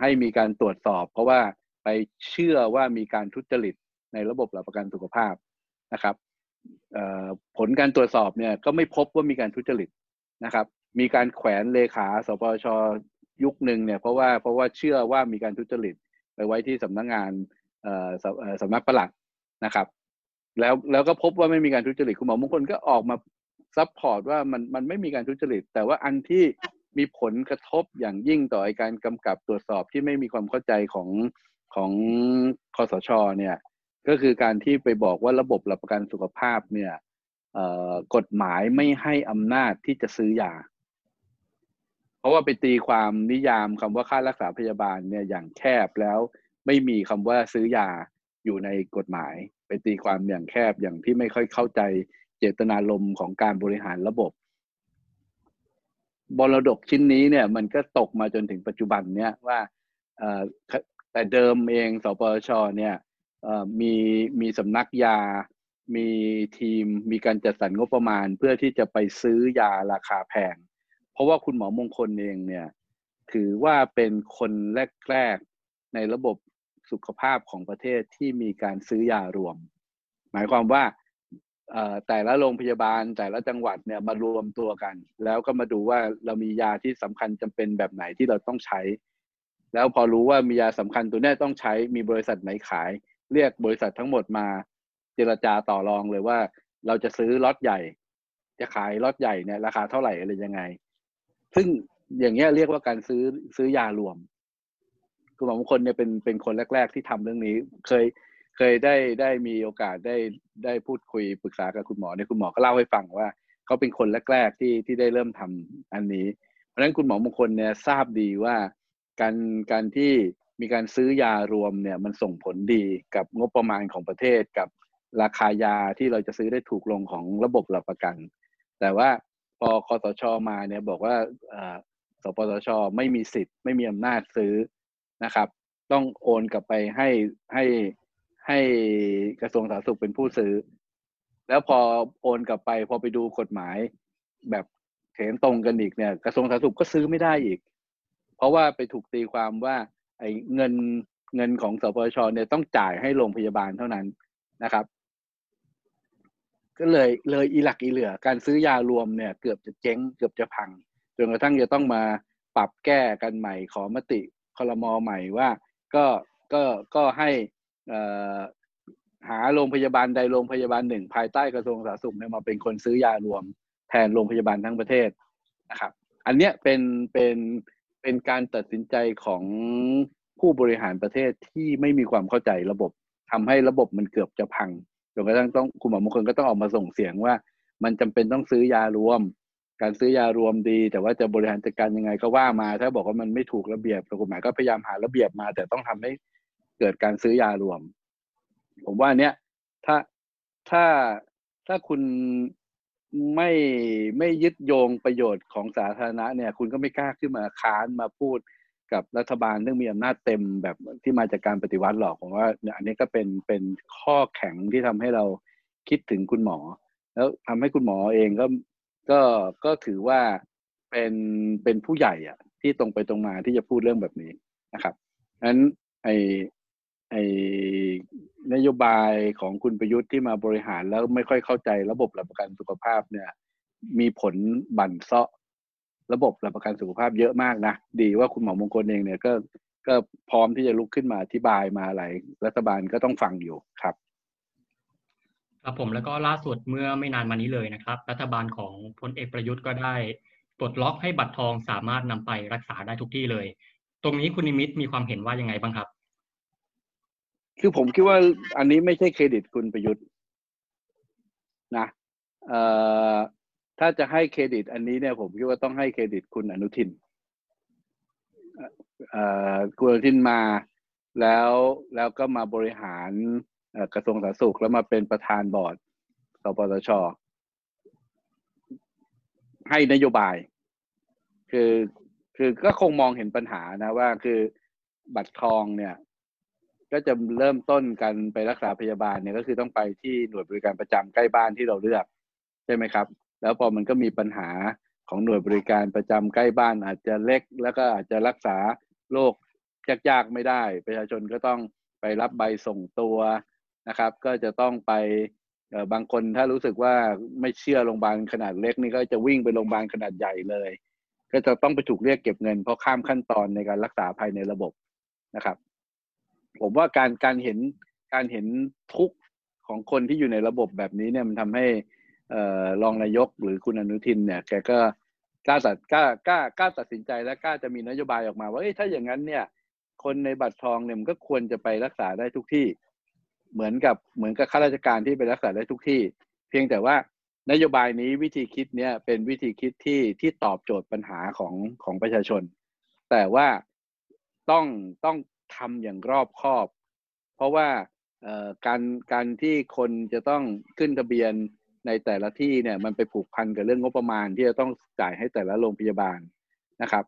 ให้มีการตรวจสอบ เพราะว่าไปเชื่อว่ามีการทุจริตในระบบหลักประกันสุขภาพนะครับผลการตรวจสอบเนี่ยก็ไม่พบว่ามีการทุจริตนะครับ มีการแขวนเลขาสปชยุคหนึ่งเนี่ยเพราะว่าเพราะว่าเชื่อว่ามีการทุจริตไปไว้ที่สำนักงงานสำนักประหลัดนะครับ แล้วแล้วก็พบว่าไม่มีการทุจริตคุณหมอมงคลก็ออกมาซับพอร์ตว่ามันมันไม่มีการทุจริต แต่ว่าอันที่มีผลกระทบอย่างยิ่งต่อการกำกับตรวจสอบที่ไม่มีความเข้าใจของของคอสชเนี่ย ก็คือการที่ไปบอกว่าระบบหลักประกันสุขภาพเนี่ยกฎหมายไม่ให้อำนาจที่จะซื้อยา เพราะว่าไปตีความนิยามคำว่าค่ารักษาพยาบาลเนี่ยอย่างแคบแล้วไม่มีคำว่าซื้อยาอยู่ในกฎหมาย ไปตีความอย่างแคบอย่างที่ไม่ค่อยเข้าใจเจตนารมณ์ของการบริหารระบบมรดกชิ้นนี้เนี่ยมันก็ตกมาจนถึงปัจจุบันเนี่ยว่าแต่เดิมเองสปชเนี่ยมีมีสำนักยา มีทีมมีการจัดสรรงบประมาณเพื่อที่จะไปซื้อยาราคาแพง เพราะว่าคุณหมอมงคลเองเนี่ยถือว่าเป็นคนแรก ๆ ในระบบ สุขภาพของประเทศที่มีการซื้อยารวม หมายความว่าแต่ละโรงพยาบาลแต่ละจังหวัดเนี่ยมารวมตัวกัน แล้วก็มาดูว่าเรามียาที่สำคัญจำเป็นแบบไหนที่เราต้องใช้ แล้วพอรู้ว่ามียาสำคัญตัวนี้ต้องใช้มีบริษัทไหนขาย เรียกบริษัททั้งหมดมาเจรจาต่อรองเลยว่า เราจะซื้อล็อตใหญ่ จะขายล็อตใหญ่เนี่ยราคาเท่าไหร่อะไรยังไง ซึ่งอย่างเงี้ยเรียกว่าการซื้อซื้อยารวม คุณหมอมงคลเนี่ยเป็นเป็นคนแรก ๆ ที่ทำเรื่องนี้ เคยเคยได้ได้มีโอกาสได้ได้พูดคุยปรึกษากับคุณหมอเนี่ยคุณหมอก็เล่าให้ฟังว่าเขาเป็นคนแรก ๆ ที่ที่ได้เริ่มทำอันนี้ เพราะฉะนั้นคุณหมอมงคลเนี่ยทราบดีว่าการการที่มีการซื้อยารวมเนี่ยมันส่งผลดีกับงบประมาณของประเทศกับราคายาที่เราจะซื้อได้ถูกลงของระบบหลักประกัน แต่ว่าพอคอสชมาเนี่ยบอกว่าสปสชไม่มีสิทธิ์ไม่มีอำนาจซื้อ นะครับ ต้องโอนกลับไปให้ให้ให้กระทรวงสาธารณสุขเป็นผู้ซื้อ แล้วพอโอนกลับไป พอไปดูกฎหมายแบบเห็นตรงกันอีกเนี่ย กระทรวงสาธารณสุขก็ซื้อไม่ได้อีก เพราะว่าไปถูกตีความว่า ไอ้เงินเงินของสปชเนี่ยต้องจ่ายให้โรงพยาบาลเท่านั้นนะครับ ก็เลยเลยอีหลักอีเหลือ การซื้อยารวมเนี่ย เกือบจะเจ๊งเกือบจะพังจนกระทั่งจะต้องมาปรับแก้กันใหม่ขอมติ คลมอใหม่ว่า ก็ก็ก็ให้หาโรงพยาบาลใดโรงพยาบาลหนึ่ง ภายใต้กระทรวงสาธารณสุขเนี่ยมาเป็นคนซื้อยารวมแทนโรงพยาบาลทั้งประเทศนะครับ อันเนี้ยเป็นเป็นเป็นการตัดสินใจของผู้บริหารประเทศที่ไม่มีความเข้าใจระบบทำให้ระบบมันเกือบจะพังจนกระทั่งต้องคุณหมอมงคลก็ต้องออกมาส่งเสียงว่า มันจำเป็นต้องซื้อยารวม การซื้อยารวมดี แต่ว่าจะบริหารจัดการยังไงก็ว่ามา ถ้าบอกว่ามันไม่ถูกระเบียบกฎหมายก็พยายามหาระเบียบมา แต่ต้องทำให้เกิดการซื้อยารวม ผมว่าเนี้ยถ้าถ้าถ้าคุณไม่ไม่ยึดโยงประโยชน์ของสาธารณะเนี่ย คุณก็ไม่กล้าขึ้นมาค้านมาพูดกับรัฐบาลเรื่องมีอำนาจเต็มแบบที่มาจากการปฏิวัติหรอกผมว่าอันนี้ก็เป็นเป็นข้อแข็งที่ทำให้เราคิดถึงคุณหมอ แล้วทำให้คุณหมอเองก็ ก็ก็ถือว่าเป็นเป็นผู้ใหญ่อะที่ตรงไปตรงมาที่จะพูดเรื่องแบบนี้นะครับนั้นไอไอนโยบายของคุณประยุทธ์ที่มาบริหารแล้วไม่ค่อยเข้าใจระบบหลักประกันสุขภาพเนี่ย มีผลบั่นเซาะระบบหลักประกันสุขภาพเยอะมากนะดีว่าคุณหมอมงคลเองเนี่ยก็ก็พร้อมที่จะลุกขึ้นมาอธิบายมาอะไรรัฐบาลก็ต้องฟังอยู่ครับ ครับผมแล้วก็ล่าสุดเมื่อไม่นานมานี้เลยนะครับ รัฐบาลของพลเอกประยุทธ์ก็ได้ปลดล็อกให้บัตรทองสามารถนำไปรักษาได้ทุกที่เลย ตรงนี้คุณนิมิตมีความเห็นว่ายังไงบ้างครับ คือผมคิดว่าอันนี้ไม่ใช่เครดิตคุณประยุทธ์นะเอ่อถ้าจะให้เครดิต อันนี้เนี่ยผมคิดว่าต้องให้เครดิตคุณอนุทินเอ่อคุณอนุทินมาแล้วแล้วก็มาบริหาร กระทรวงสาธารณสุขแล้วมาเป็นประธานบอร์ดสปสชให้นโยบาย คือคือก็คงมองเห็นปัญหานะว่าคือบัตรทองเนี่ย ก็จะเริ่มต้นกันไปรักษาพยาบาลเนี่ยก็คือต้องไปที่หน่วยบริการประจำใกล้บ้านที่เราเลือกใช่ไหมครับ แล้วพอมันก็มีปัญหาของหน่วยบริการประจำใกล้บ้านอาจจะเล็ก แล้วก็อาจจะรักษาโรคยากๆไม่ได้ ประชาชนก็ต้องไปรับใบส่งตัว นะครับ ก็จะต้องไปบางคนถ้ารู้สึกว่าไม่เชื่อโรงพยาบาลขนาดเล็กนี่ก็จะวิ่งไปโรงพยาบาลขนาดใหญ่เลย ก็จะต้องไปถูกเรียกเก็บเงิน เพราะข้ามขั้นตอนในการรักษาภายในระบบนะครับ ผมว่าการการเห็นการเห็นทุกของคนที่อยู่ในระบบแบบนี้เนี่ยมันทำให้รองนายกหรือคุณอนุทินเนี่ยแกก็กล้าตัดกล้ากล้ากล้าตัดสินใจและกล้าจะมีนโยบายออกมาว่าถ้าอย่างนั้นเนี่ย คนในบัตรทองเนี่ยมันก็ควรจะไปรักษาได้ทุกที่ เหมือนกับเหมือนกับข้าราชการที่ไปรักษาได้ทุกที่ เพียงแต่ว่านโยบายนี้วิธีคิดเนี่ยเป็นวิธีคิดที่ที่ตอบโจทย์ปัญหาของของประชาชน แต่ว่าต้องต้องทำอย่างรอบคอบ เพราะว่าการการที่คนจะต้องขึ้นทะเบียนในแต่ละที่เนี่ยมันไปผูกพันกับเรื่องงบประมาณที่จะต้องจ่ายให้แต่ละโรงพยาบาลนะครับ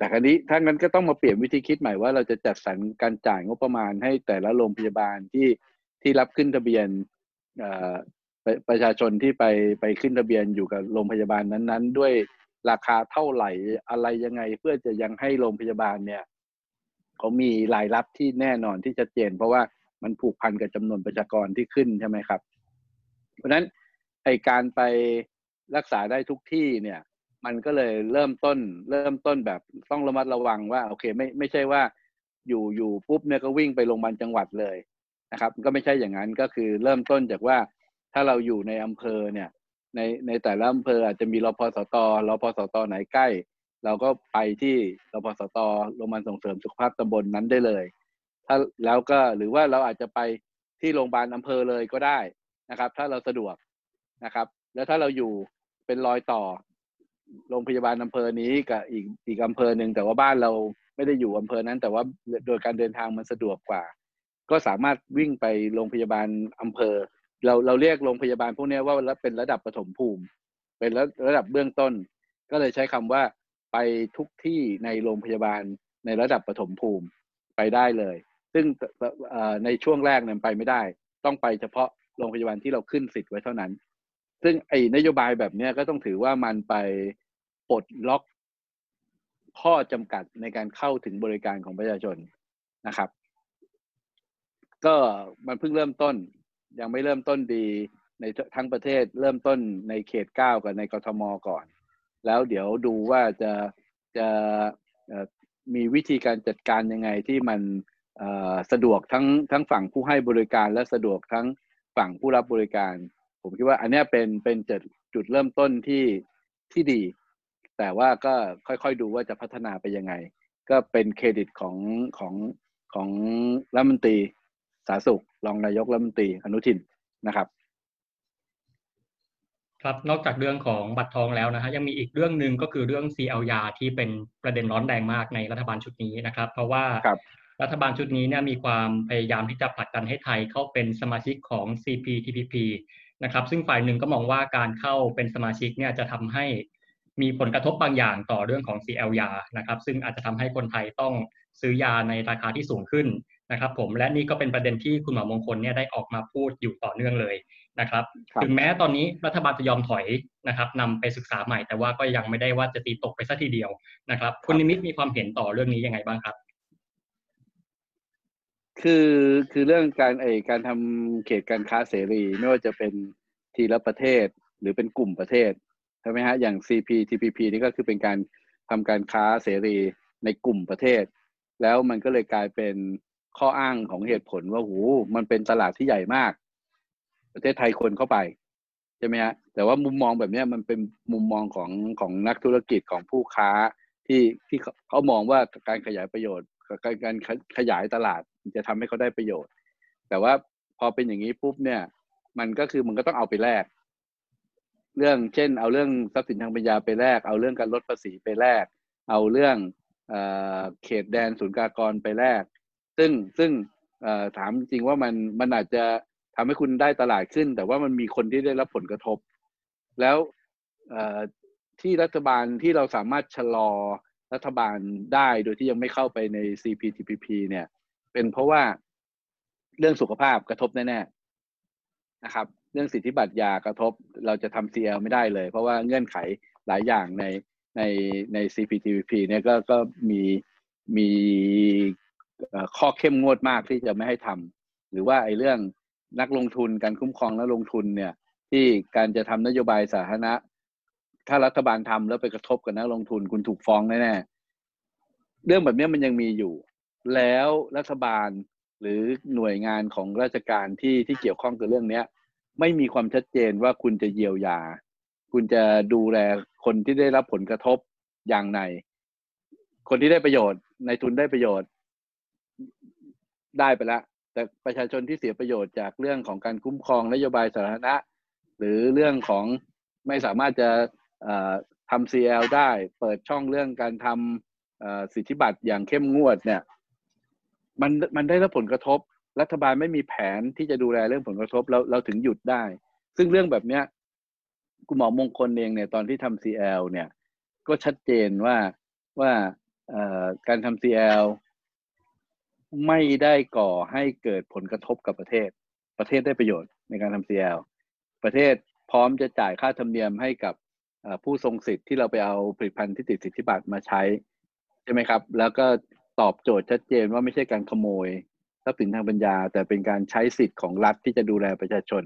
แต่ครั้นี้ถ้างั้นก็ต้องมาเปลี่ยนวิธีคิดใหม่ว่าเราจะจัดสรรการจ่ายงบประมาณให้แต่ละโรงพยาบาลที่ที่รับขึ้นทะเบียนประชาชนที่ไปไปขึ้นทะเบียนอยู่กับโรงพยาบาลนั้น ๆ ด้วยราคาเท่าไหร่อะไรยังไงเพื่อจะยังให้โรงพยาบาลเนี่ยเขามีรายรับที่แน่นอนที่ชัดเจน เพราะว่ามันผูกพันกับจำนวนประชากรที่ขึ้นใช่ไหมครับ เพราะฉะนั้นไอการไปรักษาได้ทุกที่เนี่ย มันก็เลยเริ่มต้น เริ่มต้นแบบต้องระมัดระวังว่า โอเค ไม่ไม่ใช่ว่า อยู่อยู่ปุ๊บเนี่ยก็วิ่งไปโรงพยาบาลจังหวัดเลยนะครับก็ไม่ใช่อย่างนั้นก็คือเริ่มต้นจากว่าถ้าเราอยู่ในอำเภอเนี่ย ในในแต่ละอำเภออาจจะมีรพสตรพสตไหนใกล้ เราก็ไปที่รพสตโรงพยาบาลส่งเสริมสุขภาพตำบลนนั้นได้เลย ถ้าแล้วก็หรือว่าเราอาจจะไปที่โรงพยาบาลอำเภอเลยก็ได้นะครับ ถ้าเราสะดวกนะครับ แล้วถ้าเราอยู่เป็นรอยต่อ โรงพยาบาลอำเภอนี้กับอีกอีกอำเภอหนึ่งแต่ว่าบ้านเราไม่ได้อยู่อำเภอนั้น แต่ว่าโดยการเดินทางมันสะดวกกว่า ก็สามารถวิ่งไปโรงพยาบาลอำเภอ เราเราเรียกโรงพยาบาลพวกนี้ว่าเป็นระดับปฐมภูมิ เป็นระระดับเบื้องต้น ก็เลยใช้คำว่าไปทุกที่ในโรงพยาบาลในระดับปฐมภูมิไปได้เลย ซึ่งในช่วงแรกเนี่ยไปไม่ได้ ต้องไปเฉพาะโรงพยาบาลที่เราขึ้นสิทธิ์ไว้เท่านั้น ซึ่งไอ้นโยบายแบบนี้ก็ต้องถือว่ามันไปปลดล็อกข้อจำกัดในการเข้าถึงบริการของประชาชนนะครับ ก็มันเพิ่งเริ่มต้น ยังไม่เริ่มต้นดีในทั้งประเทศเริ่มต้นในเขตเก้ากับในกทมก่อน แล้วเดี๋ยวดูว่าจะจะมีวิธีการจัดการยังไงที่มันสะดวกทั้งทั้งฝั่งผู้ให้บริการและสะดวกทั้งฝั่งผู้รับบริการ ผมคิดว่าอันนี้เป็นเป็นจุดจุดเริ่มต้นที่ที่ดี แต่ว่าก็ค่อยๆดูว่าจะพัฒนาไปยังไง ก็เป็นเครดิตของของของรัฐมนตรีาธารณสุขรองนายกรัฐมนตรีอนุทินนะครับ ครับนอกจากเรื่องของบัตรทองแล้วนะฮะยังมีอีกเรื่องหนึ่งก็คือเรื่อง CL ยาที่เป็นประเด็นร้อนแรงมากในรัฐบาลชุดนี้นะครับ เพราะว่ารัฐบาลชุดนี้เนี่ยมีความพยายามที่จะผลักดันให้ไทยเข้าเป็นสมาชิกของ CPTPP นะครับ ซึ่งฝ่ายหนึ่งก็มองว่าการเข้าเป็นสมาชิกเนี่ยจะทำให้มีผลกระทบบางอย่างต่อเรื่องของ CL ยานะครับ ซึ่งอาจจะทำให้คนไทยต้องซื้อยาในราคาที่สูงขึ้นนะครับผมและนี่ก็เป็นประเด็นที่คุณหมอมงคลเนี่ยได้ออกมาพูดอยู่ต่อเนื่องเลยนะครับ ถึงแม้ตอนนี้รัฐบาลจะยอมถอยนะครับนำไปศึกษาใหม่แต่ว่าก็ยังไม่ได้ว่าจะตีตกไปซะทีเดียวนะครับ คุณนิมิตมีความเห็นต่อเรื่องนี้ยังไงบ้างครับ คือคือเรื่องการไอการทำเขตการค้าเสรี ไม่ว่าจะเป็นทีละประเทศหรือเป็นกลุ่มประเทศใช่ไหมฮะอย่าง CPTPP นี่ก็คือเป็นการทำการค้าเสรีในกลุ่มประเทศ แล้วมันก็เลยกลายเป็นข้ออ้างของเหตุผลว่าหูมันเป็นตลาดที่ใหญ่มาก ประเทศไทยคนเข้าไปใช่ไหมฮะแต่ว่ามุมมองแบบนี้มันเป็นมุมมองของของนักธุรกิจของผู้ค้าที่ที่เขามองว่าการขยายประโยชน์การการขยายตลาด จะทำให้เขาได้ประโยชน์ แต่ว่าพอเป็นอย่างนี้ปุ๊บเนี่ย มันก็คือมันก็ต้องเอาไปแลกเรื่องเช่น เอาเรื่องทรัพย์สินทางปัญญาไปแลกเอาเรื่องการลดภาษีไปแลกเอาเรื่องเขตแดนศูนย์กากรไปแลกซึ่งซึ่งถามจริงว่ามันมันอาจจะทำให้คุณได้ตลาดขึ้น แต่ว่ามันมีคนที่ได้รับผลกระทบ แล้วที่รัฐบาลที่เราสามารถชะลอรัฐบาลได้โดยที่ยังไม่เข้าไปใน CPTPP เนี่ย เป็นเพราะว่าเรื่องสุขภาพกระทบแน่ๆนะครับ เรื่องสิทธิบัตรยากระทบเราจะทำ CL ไม่ได้เลย เพราะว่าเงื่อนไขหลายอย่างในในใน CPTPP เนี่ยก็ก็มีมีข้อเข้มงวดมากที่จะไม่ให้ทำหรือว่าไอ้เรื่องนักลงทุนการคุ้มครองนักลงทุนเนี่ยที่การจะทำนโยบายสาธารณะ ถ้ารัฐบาลทำแล้วไปกระทบกับนักลงทุนคุณถูกฟ้องแน่ๆเรื่องแบบนี้มันยังมีอยู่ แล้วรัฐบาลหรือหน่วยงานของราชการที่ที่เกี่ยวข้องกับเรื่องเนี้ย ไม่มีความชัดเจนว่าคุณจะเยียวยา คุณจะดูแลคนที่ได้รับผลกระทบอย่างไรคนที่ได้ประโยชน์ในทุนได้ประโยชน์ ได้ไปแล้วแต่ประชาชนที่เสียประโยชน์จากเรื่องของการคุ้มครองนโยบายสาธารณะ หรือเรื่องของไม่สามารถจะทำ CL ได้ เปิดช่องเรื่องการทำสิทธิบัตรอย่างเข้มงวดเนี่ย มันมันได้รับผลกระทบ รัฐบาลไม่มีแผนที่จะดูแลเรื่องผลกระทบเราเราถึงหยุดได้ ซึ่งเรื่องแบบเนี้ยคุณหมอมงคลเองเนี่ยตอนที่ทำ CL เนี่ย ก็ชัดเจนว่าว่าการทำ CL ไม่ได้ก่อให้เกิดผลกระทบกับประเทศ ประเทศได้ประโยชน์ในการทำ CL ประเทศพร้อมจะจ่ายค่าธรรมเนียมให้กับผู้ทรงสิทธิ์ที่เราไปเอาผลิตภัณฑ์ที่ติดสิทธิบัตรมาใช้ ใช่ไหมครับ แล้วก็ ตอบโจทย์ชัดเจนว่าไม่ใช่การขโมยทรัพย์สินทางปัญญา แต่เป็นการใช้สิทธิ์ของรัฐที่จะดูแลประชาชน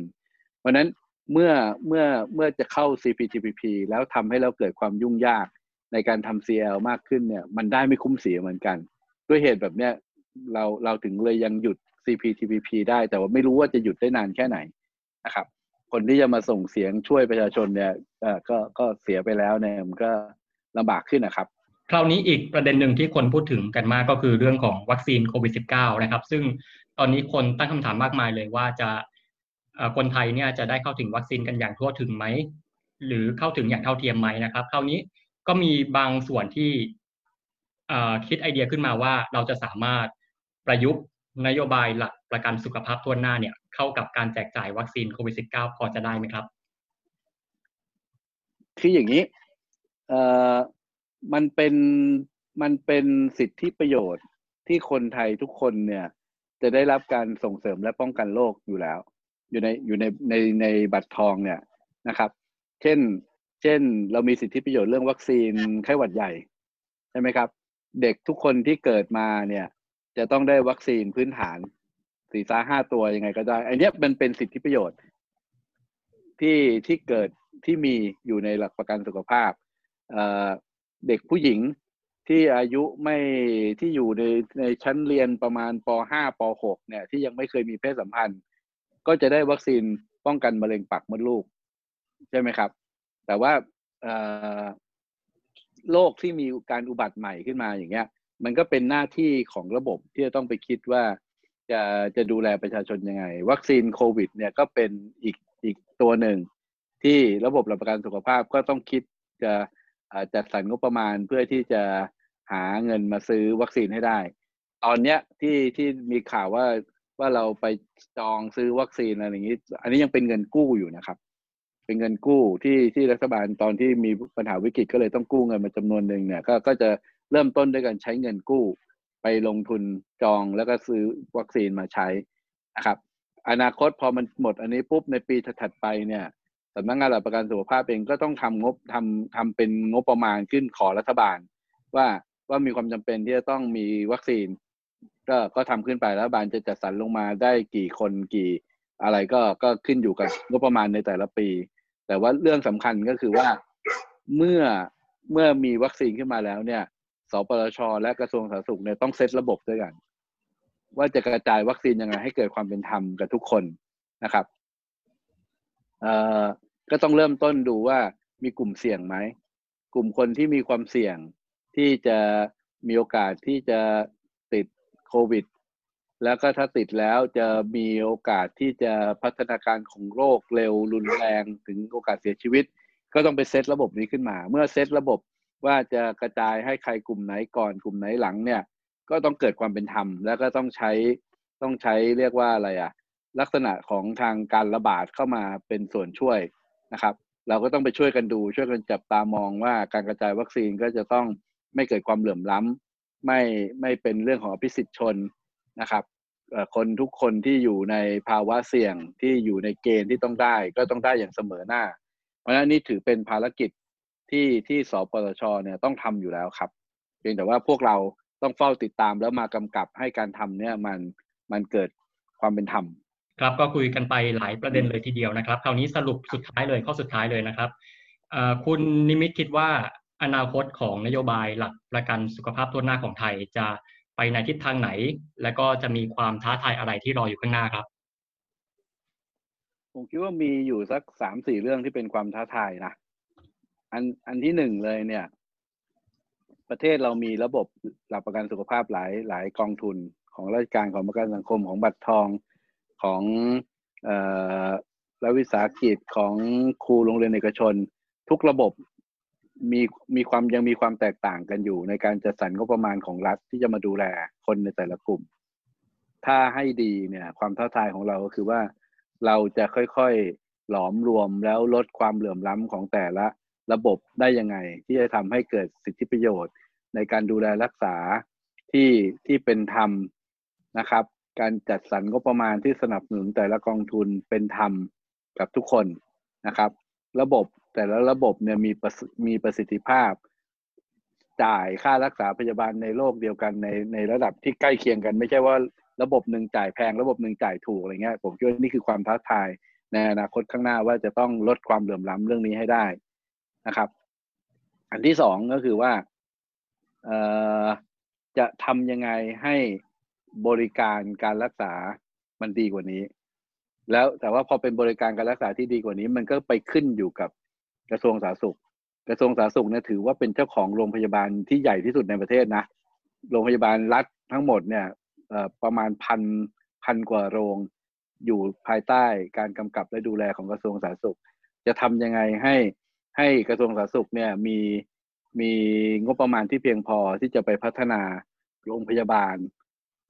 เพราะนั้นเมื่อเมื่อเมื่อจะเข้า CPTPP แล้วทำให้เราเกิดความยุ่งยากในการทำ CL มากขึ้นเนี่ยมันได้ไม่คุ้มเสียเหมือนกัน ด้วยเหตุแบบเนี้ยเราเราถึงเลยยังหยุด CPTPP ได้แต่ว่าไม่รู้ว่าจะหยุดได้นานแค่ไหนนะครับคนที่จะมาส่งเสียงช่วยประชาชนเนี่ยก็ก็เสียไปแล้วเนี่ยมันก็ลำบากขึ้นนะครับ คราวนี้อีกประเด็นหนึ่งที่คนพูดถึงกันมากก็คือเรื่องของวัคซีนโควิด -19 นะครับ ซึ่งตอนนี้คนตั้งคำถามมากมายเลยว่าจะคนไทยเนี่ยจะได้เข้าถึงวัคซีนกันอย่างทั่วถึงไหม หรือเข้าถึงอย่างเท่าเทียมไหมนะครับ คราวนี้ก็มีบางส่วนที่คิดไอเดียขึ้นมาว่าเราจะสามารถประยุกต์นโยบายหลักประกันสุขภาพทั่วหน้าเนี่ยเข้ากับการแจกจ่ายวัคซีนโควิด -19 พอจะได้ไหมครับ คืออย่างนี้ มันเป็นมันเป็นสิทธิประโยชน์ที่คนไทยทุกคนเนี่ย จะได้รับการส่งเสริมและป้องกันโรคอยู่แล้ว อยู่ในอยู่ในในในบัตรทองเนี่ยนะครับ เช่น เช่น เรามีสิทธิประโยชน์เรื่องวัคซีนไข้หวัดใหญ่ใช่ไหมครับ เด็กทุกคนที่เกิดมาเนี่ย จะต้องได้วัคซีนพื้นฐานสี่าห้าตัวยังไงก็ได้อันนี้มันเป็นสิทธิประโยชน์ ที่ที่เกิดที่มีอยู่ในหลักประกันสุขภาพเเด็กผู้หญิงที่อายุไม่ที่อยู่ในในชั้นเรียนประมาณป .5 ป .6 เนี่ย ที่ยังไม่เคยมีเพศสัมพันธ์ ก็จะได้วัคซีนป้องกันมะเร็งปากมดลูก ใช่ไหมครับ แต่ว่าโรคที่มีการอุบัติใหม่ขึ้นมาอย่างเงี้ย มันก็เป็นหน้าที่ของระบบที่จะต้องไปคิดว่าจะจะดูแลประชาชนยังไง วัคซีนโควิด เนี่ยก็เป็นอีกอีกตัวหนึ่งที่ระบบหลักประกันสุขภาพก็ต้องคิดจะ จัดสรรงบประมาณเพื่อที่จะหาเงินมาซื้อวัคซีนให้ได้ ตอนเนี้ยที่ที่มีข่าวว่าว่าเราไปจองซื้อวัคซีนอะไรอย่างนี้ อันนี้ยังเป็นเงินกู้อยู่นะครับ เป็นเงินกู้ที่ที่รัฐบาลตอนที่มีปัญหาวิกฤตก็เลยต้องกู้เงินมาจำนวนหนึ่งเนี่ยก็ก็จะเริ่มต้นด้วยการใช้เงินกู้ ไปลงทุนจองแล้วก็ซื้อวัคซีนมาใช้นะครับ อนาคตพอมันหมดอันนี้ปุ๊บในปีถัดไปเนี่ย สำนักงานหลักประกันสุขภาพเองก็ต้องทำงบทำทำเป็นงบประมาณขึ้นขอรัฐบาล ว่าว่ามีความจำเป็นที่จะต้องมีวัคซีน ก็ก็ทำขึ้นไปรัฐบาลจะจัดสรรลงมาได้กี่คนกี่อะไรก็ก็ขึ้นอยู่กับงบประมาณในแต่ละปี แต่ว่าเรื่องสำคัญก็คือว่าเมื่อเมื่อมีวัคซีนขึ้นมาแล้วเนี่ยสปชและกระทรวงสาธารณสุขเนี่ยต้องเซตระบบด้วยกัน ว่าจะกระจายวัคซีนยังไงให้เกิดความเป็นธรรมกับทุกคนนะครับ ก็ต้องเริ่มต้นดูว่ามีกลุ่มเสี่ยงไหม กลุ่มคนที่มีความเสี่ยงที่จะมีโอกาสที่จะติดโควิด แล้วก็ถ้าติดแล้วจะมีโอกาสที่จะพัฒนาการของโรคเร็วรุนแรงถึงโอกาสเสียชีวิต ก็ต้องไปเซตระบบนี้ขึ้นมา เมื่อเซตระบบว่าจะกระจายให้ใครกลุ่มไหนก่อนกลุ่มไหนหลังเนี่ย ก็ต้องเกิดความเป็นธรรม แล้วก็ต้องใช้ต้องใช้เรียกว่าอะไรอะ ลักษณะของทางการระบาดเข้ามาเป็นส่วนช่วยนะครับ เราก็ต้องไปช่วยกันดู ช่วยกันจับตามองว่าการกระจายวัคซีนก็จะต้องไม่เกิดความเหลื่อมล้ำไม่ไม่เป็นเรื่องของอภิสิทธิชนนะครับคนทุกคนที่อยู่ในภาวะเสี่ยงที่อยู่ในเกณฑ์ที่ต้องได้ ก็ต้องได้อย่างเสมอหน้า เพราะฉะนั้นนี่ถือเป็นภารกิจที่ที่สปสชเนี่ยต้องทำอยู่แล้วครับ เพียงแต่ว่าพวกเราต้องเฝ้าติดตามแล้วมากำกับให้การทำเนี่ยมันมันเกิดความเป็นธรรม ครับก็คุยกันไปหลายประเด็นเลยทีเดียวนะครับ คราวนี้สรุปสุดท้ายเลยข้อสุดท้ายเลยนะครับคุณนิมิตคิดว่าอนาคตของนโยบายหลักประกันสุขภาพทั่วหน้าของไทยจะไปในทิศทางไหน และก็จะมีความท้าทายอะไรที่รออยู่ข้างหน้าครับ ผมคิดว่ามีอยู่สักสามสี่เรื่องที่เป็นความท้าทายนะอันอันที่หนึ่งเลยเนี่ย ประเทศเรามีระบบหลักประกันสุขภาพหลายหลายกองทุนของราชการของประกันสังคมของบัตรทอง ของรัฐวิสาหกิจของครูโรงเรียนเอกชน ทุกระบบมีมีความยังมีความแตกต่างกันอยู่ ในการจัดสรรงบประมาณของรัฐที่จะมาดูแลคนในแต่ละกลุ่ม ถ้าให้ดีเนี่ยความท้าทายของเราก็คือว่าเราจะค่อยๆหลอมรวมแล้วลดความเหลื่อมล้ำของแต่ละระบบได้ยังไง ที่จะทำให้เกิดสิทธิประโยชน์ ในการดูแลรักษาที่ที่เป็นธรรมนะครับ การจัดสรรงบประมาณที่สนับสนุนแต่ละกองทุนเป็นธรรมกับทุกคนนะครับ ระบบแต่ละระบบเนี่ยมีมีประสิทธิภาพ จ่ายค่ารักษาพยาบาลในโลกเดียวกันในในระดับที่ใกล้เคียงกัน ไม่ใช่ว่าระบบหนึ่งจ่ายแพง ระบบหนึ่งจ่ายถูกอะไรเงี้ยผมคิดว่านี่คือความท้าทายในอนาคตข้างหน้าว่าจะต้องลดความเหลื่อมล้ำเรื่องนี้ให้ได้นะครับ อันที่สองก็คือว่าจะทำยังไงให้ บริการการรักษามันดีกว่านี้ แล้วแต่ว่าพอเป็นบริการการรักษาที่ดีกว่านี้ มันก็ไปขึ้นอยู่กับกระทรวงสาธารณสุข กระทรวงสาธารณสุขเนี่ยถือว่าเป็นเจ้าของโรงพยาบาลที่ใหญ่ที่สุดในประเทศนะ โรงพยาบาลรัฐทั้งหมดเนี่ยประมาณพันพันกว่าโรงอยู่ภายใต้การกำกับและดูแลของกระทรวงสาธารณสุข จะทำยังไงให้ให้กระทรวงสาธารณสุขเนี่ยมีมีงบประมาณที่เพียงพอที่จะไปพัฒนาโรงพยาบาล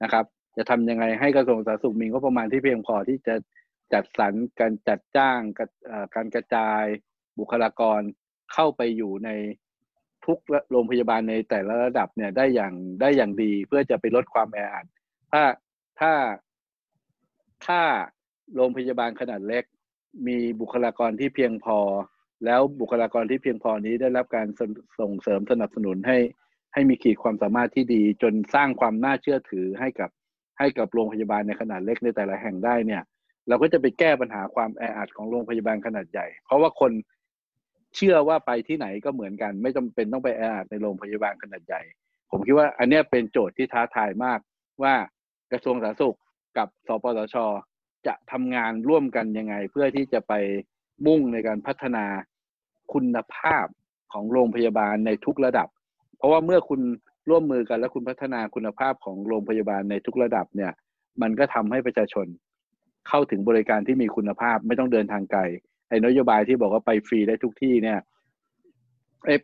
นะครับ จะทำยังไงให้กระทรวงสาธารณสุขมีงบประมาณที่เพียงพอที่จะจัดสรรการจัดจ้างการกระจายบุคลากรเข้าไปอยู่ในทุกโรงพยาบาลในแต่ละระดับเนี่ยได้อย่างได้อย่างดีเพื่อจะไปลดความแออัดถ้าถ้าถ้าโรงพยาบาลขนาดเล็ก มีบุคลากรที่เพียงพอ แล้วบุคลากรที่เพียงพอนี้ได้รับการส่งเสริมสนับสนุนให้ ให้มีขีดความสามารถที่ดี จนสร้างความน่าเชื่อถือให้กับให้กับโรงพยาบาลในขนาดเล็กในแต่ละแห่งได้เนี่ย เราก็จะไปแก้ปัญหาความแออัดของโรงพยาบาลขนาดใหญ่ เพราะว่าคนเชื่อว่าไปที่ไหนก็เหมือนกัน ไม่จำเป็นต้องไปแออัดในโรงพยาบาลขนาดใหญ่ ผมคิดว่าอันนี้เป็นโจทย์ที่ท้าทายมากว่ากระทรวงสาธารณสุขกับสปสช จะทำงานร่วมกันยังไง เพื่อที่จะไปมุ่งในการพัฒนาคุณภาพของโรงพยาบาลในทุกระดับ เพราะว่าเมื่อคุณร่วมมือกันและคุณพัฒนาคุณภาพของโรงพยาบาลในทุกระดับเนี่ย มันก็ทำให้ประชาชนเข้าถึงบริการที่มีคุณภาพไม่ต้องเดินทางไกลไอ้นโยบายที่บอกว่าไปฟรีได้ทุกที่เนี่ย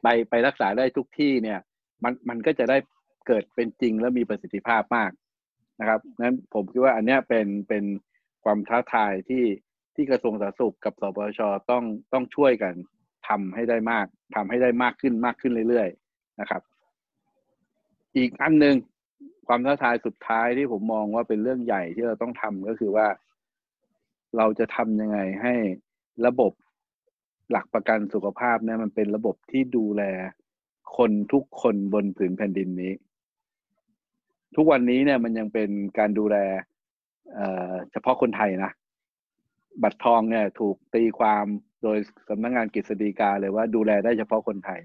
ไปไปรักษาได้ทุกที่เนี่ย มันมันก็จะได้เกิดเป็นจริงและมีประสิทธิภาพมากนะครับนั้นผมคิดว่าอันนี้เป็นเป็นความท้าทายที่ที่กระทรวงสาธารณสุขกับสปชต้องต้องช่วยกันทำให้ได้มากทำให้ได้มากขึ้นมากขึ้นเรื่อยๆ นะครับ อีกอันหนึ่งความท้าทายสุดท้ายที่ผมมองว่าเป็นเรื่องใหญ่ที่เราต้องทำก็คือว่า เราจะทำยังไงให้ระบบหลักประกันสุขภาพเนี่ยมันเป็นระบบที่ดูแลคนทุกคนบนผืนแผ่นดินนี้ ทุกวันนี้เนี่ยมันยังเป็นการดูแลเฉพาะคนไทยนะ บัตรทองเนี่ยถูกตีความโดยสำนักงงานกฤษฎีกาเลยว่าดูแลได้เฉพาะคนไทย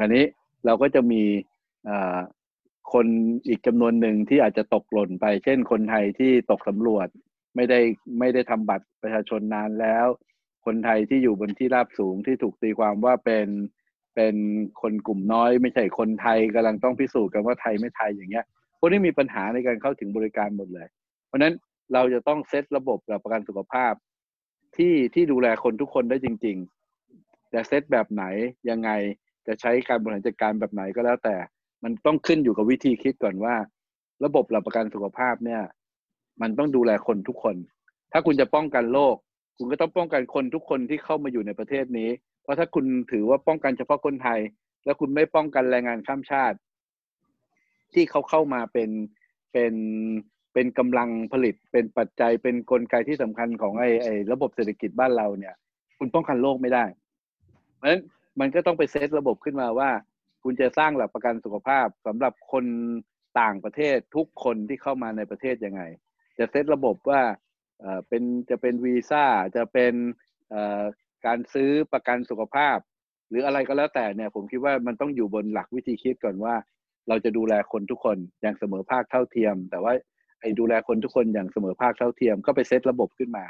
อันนี้เราก็จะมีคนอีกจำนวนหนึ่งที่อาจจะตกหล่นไป เช่นคนไทยที่ตกสำรวจไม่ได้ไม่ได้ทำบัตรประชาชนนานแล้ว คนไทยที่อยู่บนที่ราบสูงที่ถูกตีความว่าเป็นเป็นคนกลุ่มน้อย ไม่ใช่คนไทยกำลังต้องพิสูจน์กันว่าไทยไม่ไทยอย่างเงี้ยพวกนี้มีปัญหาในการเข้าถึงบริการหมดเลย เพราะนั้นเราจะต้องเซตระบบประกันสุขภาพ ที่ที่ดูแลคนทุกคนได้จริง ๆ จะเซตแบบไหนยังไง จะใช้การบริหารจัดการแบบไหนก็แล้วแต่ มันต้องขึ้นอยู่กับวิธีคิดก่อนว่า ระบบหลักประกันสุขภาพเนี่ย มันต้องดูแลคนทุกคน ถ้าคุณจะป้องกันโรคคุณก็ต้องป้องกันคนทุกคนที่เข้ามาอยู่ในประเทศนี้ เพราะถ้าคุณถือว่าป้องกันเฉพาะคนไทย แล้วคุณไม่ป้องกันแรงงานข้ามชาติ ที่เขาเข้ามาเป็นเป็นเป็นกำลังผลิตเป็นปัจจัยเป็นนกลไกที่สำคัญของไอ้ไอ้ระบบเศรษฐกิจบ้านเราเนี่ย คุณป้องกันโรคไม่ได้ เพราะฉะนั้น มันก็ต้องไปเซตระบบขึ้นมาว่า คุณจะสร้างหลักประกันสุขภาพสำหรับคนต่างประเทศทุกคนที่เข้ามาในประเทศยังไง จะเซตระบบว่าเออเป็นจะเป็นวีซ่าจะเป็นเอ่อการซื้อประกันสุขภาพ หรืออะไรก็แล้วแต่เนี่ยผมคิดว่ามันต้องอยู่บนหลักวิธีคิดก่อนว่า เราจะดูแลคนทุกคนอย่างเสมอภาคเท่าเทียม แต่ว่าไอ้ดูแลคนทุกคนอย่างเสมอภาคเท่าเทียม ก็ไปเซตระบบขึ้นมา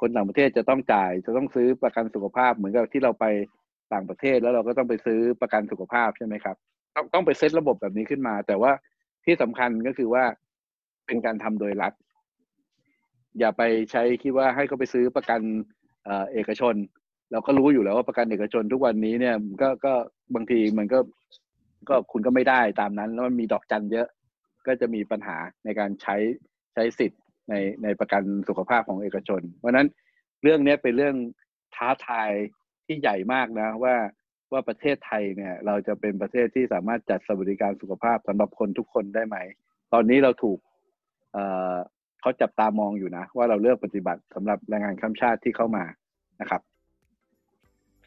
คนต่างประเทศจะต้องจ่ายจะต้องซื้อประกันสุขภาพเหมือนกับที่เราไป ต่างประเทศแล้วเราก็ต้องไปซื้อประกันสุขภาพใช่ไหมครับ ต้องต้องไปเซตระบบแบบนี้ขึ้นมา แต่ว่าที่สำคัญก็คือว่าเป็นการทำโดยรัฐ อย่าไปใช้คิดว่าให้เขาไปซื้อประกันเอกชน เราก็รู้อยู่แล้วว่าประกันเอกชนทุกวันนี้เนี่ยก็ก็บางทีมันก็ก็คุณก็ไม่ได้ตามนั้น แล้วมันมีดอกจันเยอะ ก็จะมีปัญหาในการใช้ใช้สิทธิ์ในในประกันสุขภาพของเอกชน เพราะนั้นเรื่องนี้เป็นเรื่องท้าทาย ที่ใหญ่มากนะว่าว่าประเทศไทยเนี่ย เราจะเป็นประเทศที่สามารถจัดสวัสดิการสุขภาพสำหรับคนทุกคนได้ไหม ตอนนี้เราถูกเเขาจับตามองอยู่นะ ว่าเราเลือกปฏิบัติสำหรับแรงงานข้ามชาติที่เข้ามานะครับ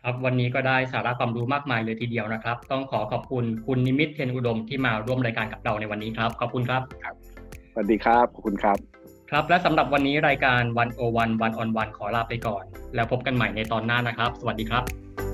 ครับวันนี้ก็ได้สาระความรู้มากมายเลยทีเดียวนะครับ ต้องขอขอบคุณคุณนิมิตเทนอุดมที่มาร่วมรายการกับเราในวันนี้ครับ ขอบคุณครับครับสวัสดีครับขอบคุณครับ ครับ และสำหรับวันนี้รายการวันโอวันวันออนวันขอลาไปก่อน แล้วพบกันใหม่ในตอนหน้านะครับ สวัสดีครับ